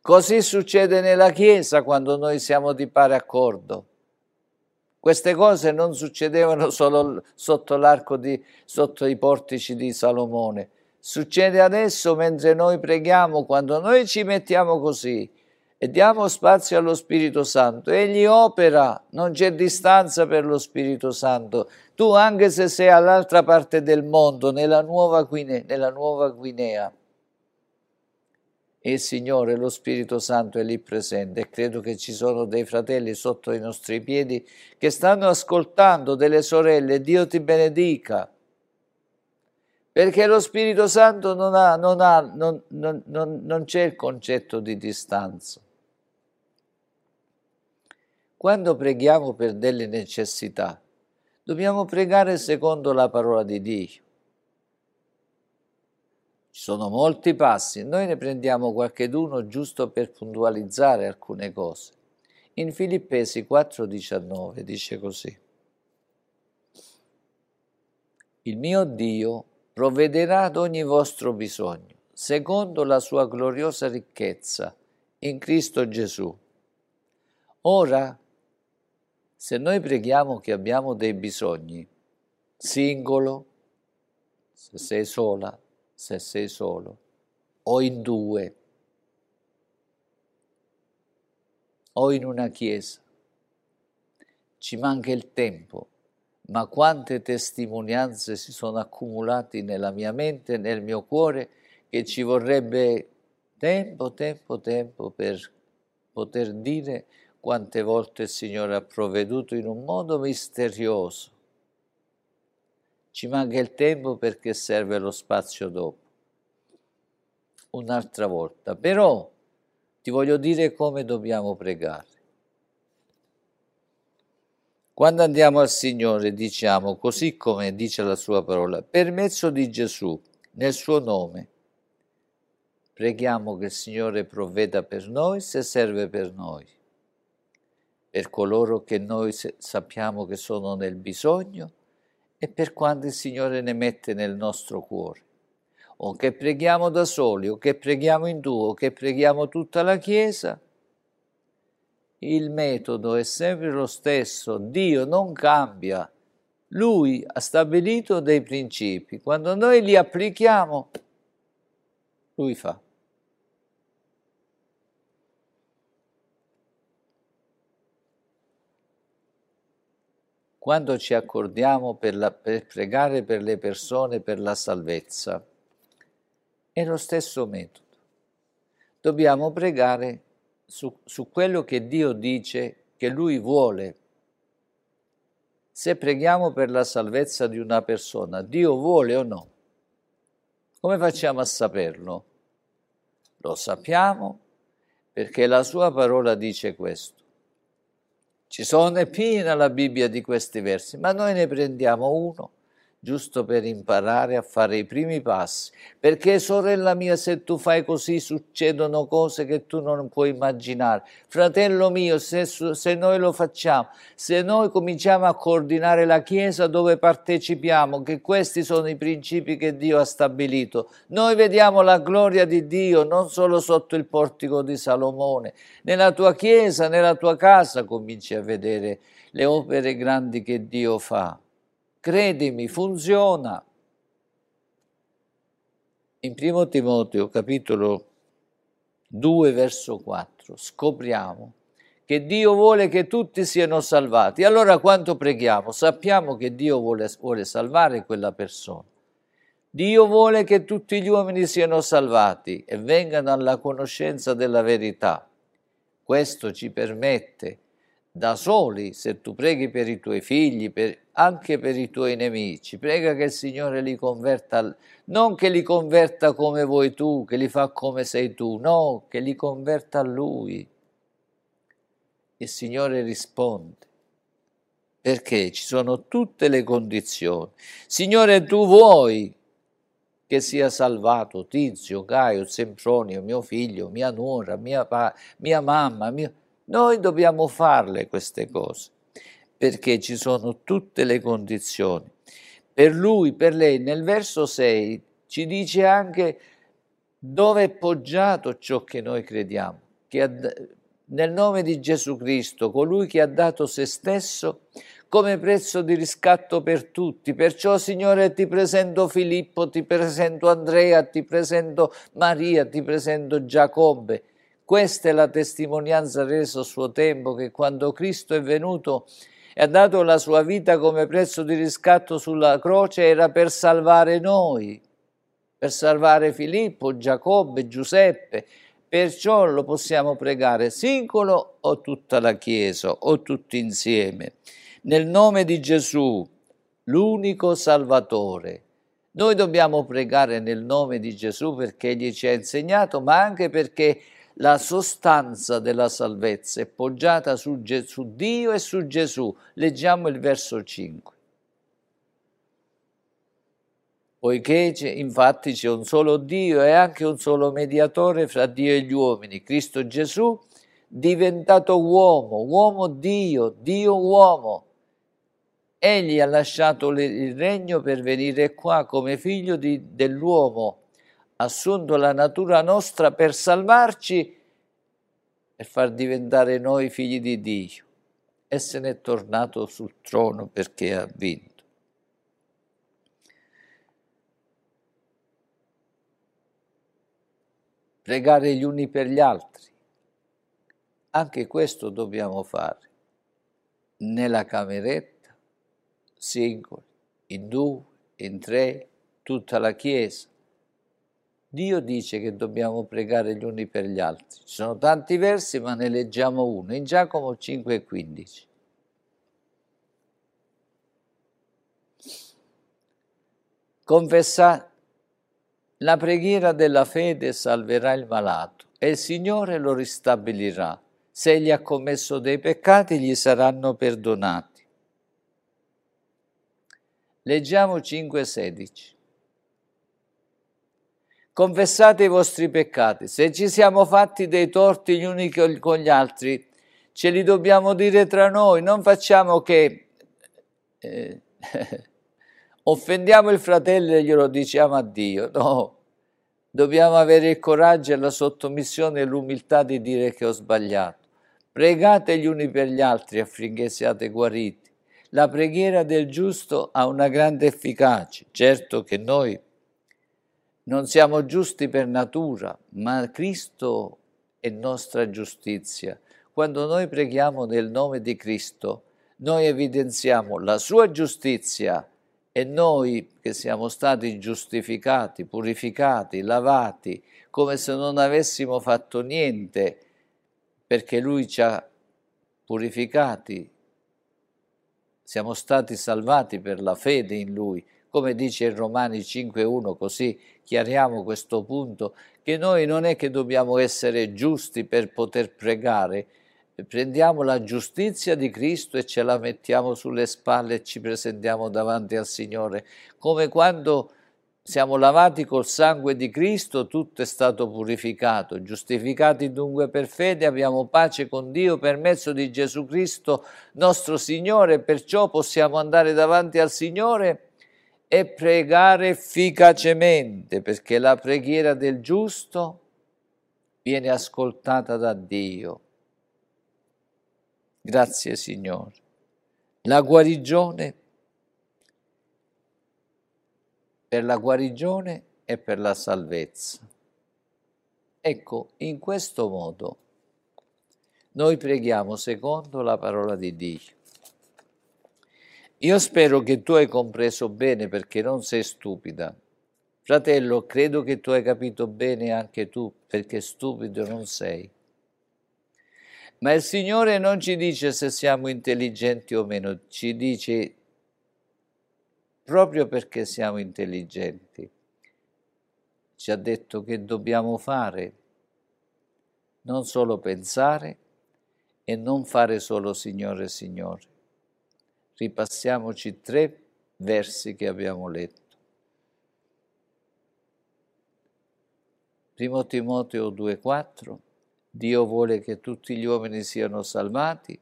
Così succede nella Chiesa quando noi siamo di pari accordo. Queste cose non succedevano solo sotto l'arco di, sotto i portici di Salomone. Succede adesso mentre noi preghiamo, quando noi ci mettiamo così e diamo spazio allo Spirito Santo. Egli opera, non c'è distanza per lo Spirito Santo. Tu anche se sei all'altra parte del mondo, nella Nuova Guinea, nella Nuova Guinea il Signore, lo Spirito Santo è lì presente e credo che ci sono dei fratelli sotto i nostri piedi che stanno ascoltando delle sorelle, Dio ti benedica, perché lo Spirito Santo non, ha, non, ha, non, non c'è il concetto di distanza. Quando preghiamo per delle necessità, dobbiamo pregare secondo la parola di Dio. Ci sono molti passi, noi ne prendiamo qualcheduno giusto per puntualizzare alcune cose. In Filippesi 4:19 dice così. Il mio Dio provvederà ad ogni vostro bisogno, secondo la sua gloriosa ricchezza, in Cristo Gesù. Ora, se noi preghiamo che abbiamo dei bisogni, singolo, se sei sola, se sei solo, o in due, o in una chiesa. Ci manca il tempo, ma quante testimonianze si sono accumulate nella mia mente, nel mio cuore, che ci vorrebbe tempo, tempo, tempo per poter dire quante volte il Signore ha provveduto in un modo misterioso ci manca il tempo perché serve lo spazio dopo. Un'altra volta. Però ti voglio dire come dobbiamo pregare. Quando andiamo al Signore diciamo, così come dice la sua parola, per mezzo di Gesù, nel suo nome, preghiamo che il Signore provveda per noi se serve per noi, per coloro che noi sappiamo che sono nel bisogno e per quanto il Signore ne mette nel nostro cuore. O che preghiamo da soli, o che preghiamo in due, o che preghiamo tutta la Chiesa, il metodo è sempre lo stesso, Dio non cambia, Lui ha stabilito dei principi, quando noi li applichiamo, Lui fa. Quando ci accordiamo per, la, per pregare per le persone per la salvezza. È lo stesso metodo. Dobbiamo pregare su, su quello che Dio dice che Lui vuole. Se preghiamo per la salvezza di una persona, Dio vuole o no? Come facciamo a saperlo? Lo sappiamo perché la sua parola dice questo. Ci sono, piena la Bibbia di questi versi, ma noi ne prendiamo uno giusto per imparare a fare i primi passi. Perché, sorella mia, se tu fai così succedono cose che tu non puoi immaginare. Fratello mio, se, se noi lo facciamo, se noi cominciamo a coordinare la Chiesa dove partecipiamo, che questi sono i principi che Dio ha stabilito, noi vediamo la gloria di Dio non solo sotto il portico di Salomone, nella tua Chiesa, nella tua casa cominci a vedere le opere grandi che Dio fa. Credimi, funziona. In primo Timoteo capitolo 2 verso 4 scopriamo che Dio vuole che tutti siano salvati. Allora quanto preghiamo? Sappiamo che Dio vuole, vuole salvare quella persona. Dio vuole che tutti gli uomini siano salvati e vengano alla conoscenza della verità. Questo ci permette da soli, se tu preghi per i tuoi figli, per, anche per i tuoi nemici, prega che il Signore li converta, non che li converta come vuoi tu, che li fa come sei tu, no, che li converta a Lui. Il Signore risponde, perché ci sono tutte le condizioni. Signore, tu vuoi che sia salvato Tizio, Gaio, Sempronio, mio figlio, mia nuora, mia, mia mamma, mio noi dobbiamo farle queste cose perché ci sono tutte le condizioni. Per lui, per lei, nel verso 6 ci dice anche dove è poggiato ciò che noi crediamo, che ha, nel nome di Gesù Cristo, colui che ha dato se stesso come prezzo di riscatto per tutti. Perciò, Signore, ti presento Filippo, ti presento Andrea, ti presento Maria, ti presento Giacobbe questa è la testimonianza resa a suo tempo che quando Cristo è venuto e ha dato la sua vita come prezzo di riscatto sulla croce era per salvare noi, per salvare Filippo, Giacobbe, Giuseppe. Perciò lo possiamo pregare singolo o tutta la Chiesa o tutti insieme. Nel nome di Gesù, l'unico Salvatore. Noi dobbiamo pregare nel nome di Gesù perché Egli ci ha insegnato, ma anche perché la sostanza della salvezza è poggiata su, su Dio e su Gesù. Leggiamo il verso 5. Poiché infatti c'è un solo Dio e anche un solo mediatore fra Dio e gli uomini, Cristo Gesù, diventato uomo, uomo Dio, Dio uomo. Egli ha lasciato il regno per venire qua come figlio di, dell'uomo assunto la natura nostra per salvarci e far diventare noi figli di Dio. E se n'è tornato sul trono perché ha vinto. Pregare gli uni per gli altri, anche questo dobbiamo fare, nella cameretta, singoli, in due, in tre, tutta la Chiesa Dio dice che dobbiamo pregare gli uni per gli altri. Ci sono tanti versi, ma ne leggiamo uno, in Giacomo 5,15. Confessate, la preghiera della fede salverà il malato e il Signore lo ristabilirà. Se egli ha commesso dei peccati, gli saranno perdonati. Leggiamo 5,16 confessate i vostri peccati. Se ci siamo fatti dei torti gli uni con gli altri, ce li dobbiamo dire tra noi, non facciamo che eh, (laughs) offendiamo il fratello e glielo diciamo a Dio, no. Dobbiamo avere il coraggio e la sottomissione e l'umiltà di dire che ho sbagliato. Pregate gli uni per gli altri affinché siate guariti. La preghiera del giusto ha una grande efficacia. Certo che noi non siamo giusti per natura, ma Cristo è nostra giustizia. Quando noi preghiamo nel nome di Cristo, noi evidenziamo la sua giustizia e noi che siamo stati giustificati, purificati, lavati, come se non avessimo fatto niente, perché Lui ci ha purificati, siamo stati salvati per la fede in Lui, come dice in Romani 5.1, così chiariamo questo punto, che noi non è che dobbiamo essere giusti per poter pregare, prendiamo la giustizia di Cristo e ce la mettiamo sulle spalle e ci presentiamo davanti al Signore, come quando siamo lavati col sangue di Cristo, tutto è stato purificato, giustificati dunque per fede, abbiamo pace con Dio per mezzo di Gesù Cristo, nostro Signore, perciò possiamo andare davanti al Signore e pregare efficacemente, perché la preghiera del giusto viene ascoltata da Dio. Grazie Signore. La guarigione per la guarigione e per la salvezza. Ecco, in questo modo noi preghiamo secondo la parola di Dio. Io spero che tu hai compreso bene perché non sei stupida. Fratello, credo che tu hai capito bene anche tu perché stupido non sei. Ma il Signore non ci dice se siamo intelligenti o meno, ci dice proprio perché siamo intelligenti. Ci ha detto che dobbiamo fare, non solo pensare e non fare solo Signore, Signore. Ripassiamoci tre versi che abbiamo letto. Primo Timoteo 2,4 Dio vuole che tutti gli uomini siano salvati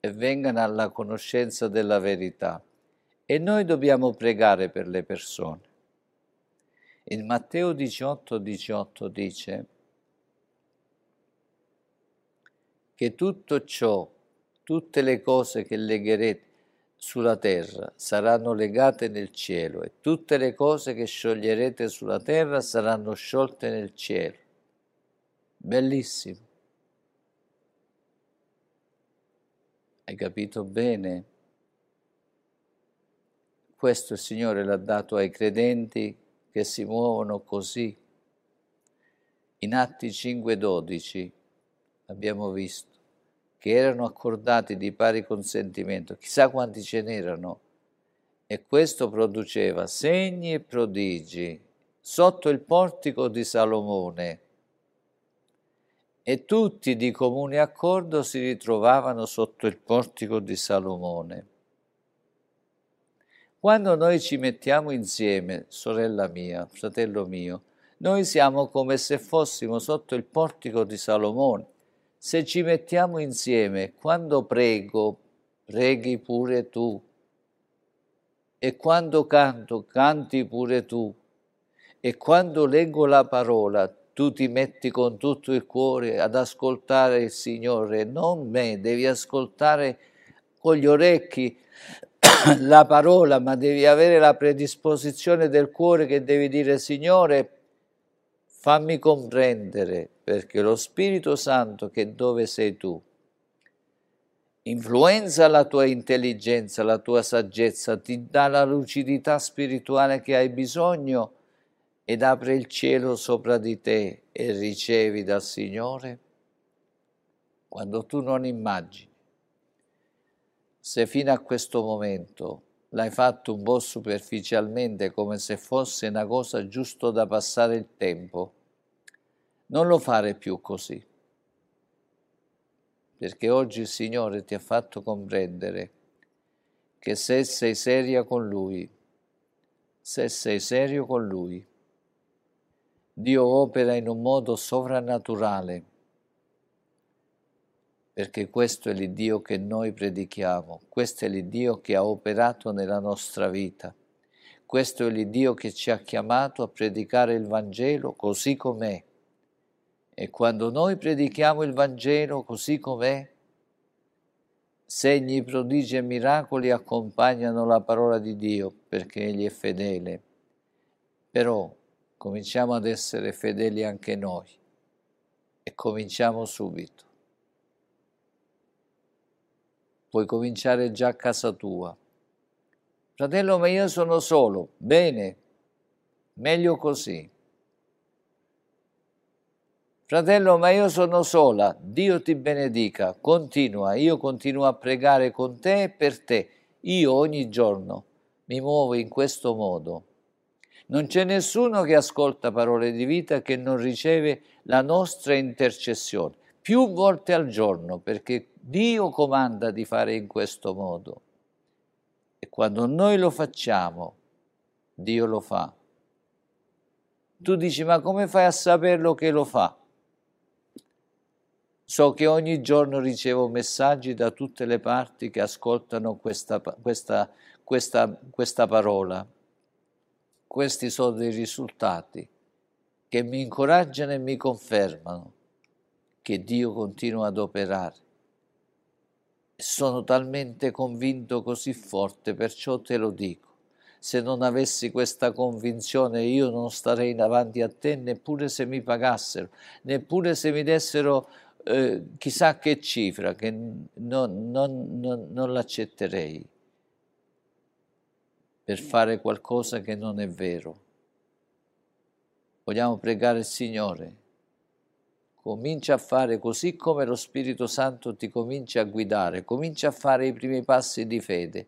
e vengano alla conoscenza della verità. E noi dobbiamo pregare per le persone. In Matteo 18, 18 dice che tutto ciò, tutte le cose che legherete sulla terra saranno legate nel cielo e tutte le cose che scioglierete sulla terra saranno sciolte nel cielo. Bellissimo. Hai capito bene? Questo il Signore l'ha dato ai credenti che si muovono così. In Atti 5:12 abbiamo visto che erano accordati di pari consentimento, chissà quanti ce n'erano, e questo produceva segni e prodigi sotto il portico di Salomone e tutti di comune accordo si ritrovavano sotto il portico di Salomone. Quando noi ci mettiamo insieme, sorella mia, fratello mio, noi siamo come se fossimo sotto il portico di Salomone. Se ci mettiamo insieme, quando prego, preghi pure tu. E quando canto, canti pure tu. E quando leggo la parola, tu ti metti con tutto il cuore ad ascoltare il Signore, non me, devi ascoltare con gli orecchi (coughs) la parola, ma devi avere la predisposizione del cuore che devi dire Signore, fammi comprendere, perché lo Spirito Santo che dove sei tu, influenza la tua intelligenza, la tua saggezza, ti dà la lucidità spirituale che hai bisogno ed apre il cielo sopra di te e ricevi dal Signore? Quando tu non immagini, se fino a questo momento l'hai fatto un po' superficialmente come se fosse una cosa giusto da passare il tempo, non lo fare più così, perché oggi il Signore ti ha fatto comprendere che se sei seria con Lui, se sei serio con Lui, Dio opera in un modo sovrannaturale, perché questo è l'Iddio che noi predichiamo, questo è l'Iddio che ha operato nella nostra vita, questo è l'Iddio che ci ha chiamato a predicare il Vangelo così com'è. E quando noi predichiamo il Vangelo così com'è, segni, prodigi e miracoli accompagnano la parola di Dio perché Egli è fedele. Però cominciamo ad essere fedeli anche noi e cominciamo subito. puoi cominciare già a casa tua. Fratello, ma io sono solo. Bene, meglio così. Fratello, ma io sono sola. Dio ti benedica. Continua, io continuo a pregare con te e per te. Io ogni giorno mi muovo in questo modo. Non c'è nessuno che ascolta parole di vita che non riceve la nostra intercessione più volte al giorno perché Dio comanda di fare in questo modo. E quando noi lo facciamo, Dio lo fa. Tu dici, ma come fai a saperlo che lo fa? So che ogni giorno ricevo messaggi da tutte le parti che ascoltano questa, questa, questa, questa parola. Questi sono dei risultati che mi incoraggiano e mi confermano che Dio continua ad operare. Sono talmente convinto così forte, perciò te lo dico. Se non avessi questa convinzione io non starei davanti a te neppure se mi pagassero, neppure se mi dessero eh, chissà che cifra, che non, non, non, non l'accetterei per fare qualcosa che non è vero. Vogliamo pregare il Signore. Comincia a fare così come lo Spirito Santo ti comincia a guidare, comincia a fare i primi passi di fede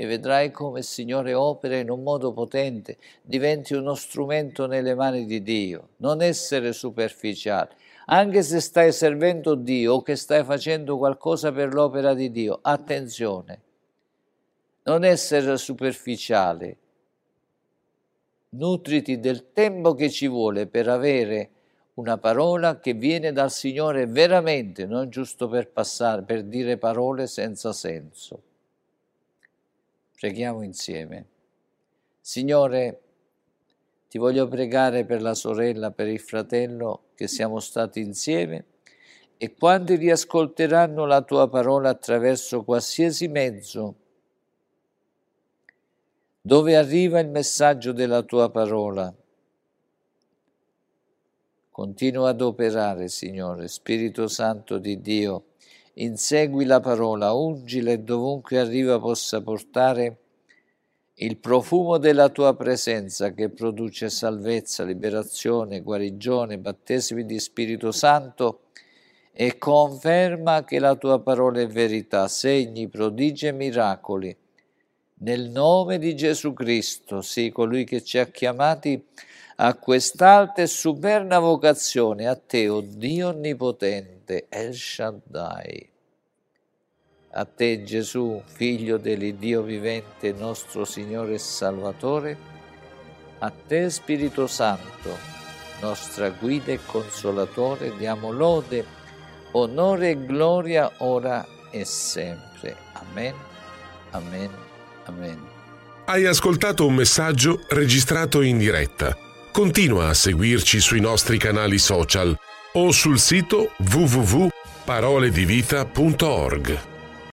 e vedrai come il Signore opera in un modo potente, diventi uno strumento nelle mani di Dio, non essere superficiale anche se stai servendo Dio o che stai facendo qualcosa per l'opera di Dio, attenzione, non essere superficiale, nutriti del tempo che ci vuole per avere una parola che viene dal Signore veramente, non giusto per passare, per dire parole senza senso. Preghiamo insieme. Signore, ti voglio pregare per la sorella, per il fratello che siamo stati insieme e quando riascolteranno la tua parola attraverso qualsiasi mezzo, dove arriva il messaggio della tua parola. Continua ad operare, Signore, Spirito Santo di Dio, insegui la parola, ungila e dovunque arriva possa portare il profumo della tua presenza che produce salvezza, liberazione, guarigione, battesimi di Spirito Santo e conferma che la tua parola è verità, segni, prodigi e miracoli. Nel nome di Gesù Cristo, sì, colui che ci ha chiamati a quest'alta e superna vocazione, a te, o oh Dio Onnipotente, El Shaddai. A te Gesù, figlio dell'Iddio vivente, nostro Signore e Salvatore, a te Spirito Santo, nostra guida e consolatore, diamo lode, onore e gloria ora e sempre. Amen, amen, amen. Hai ascoltato un messaggio registrato in diretta. Continua a seguirci sui nostri canali social o sul sito www.paroledivita.org.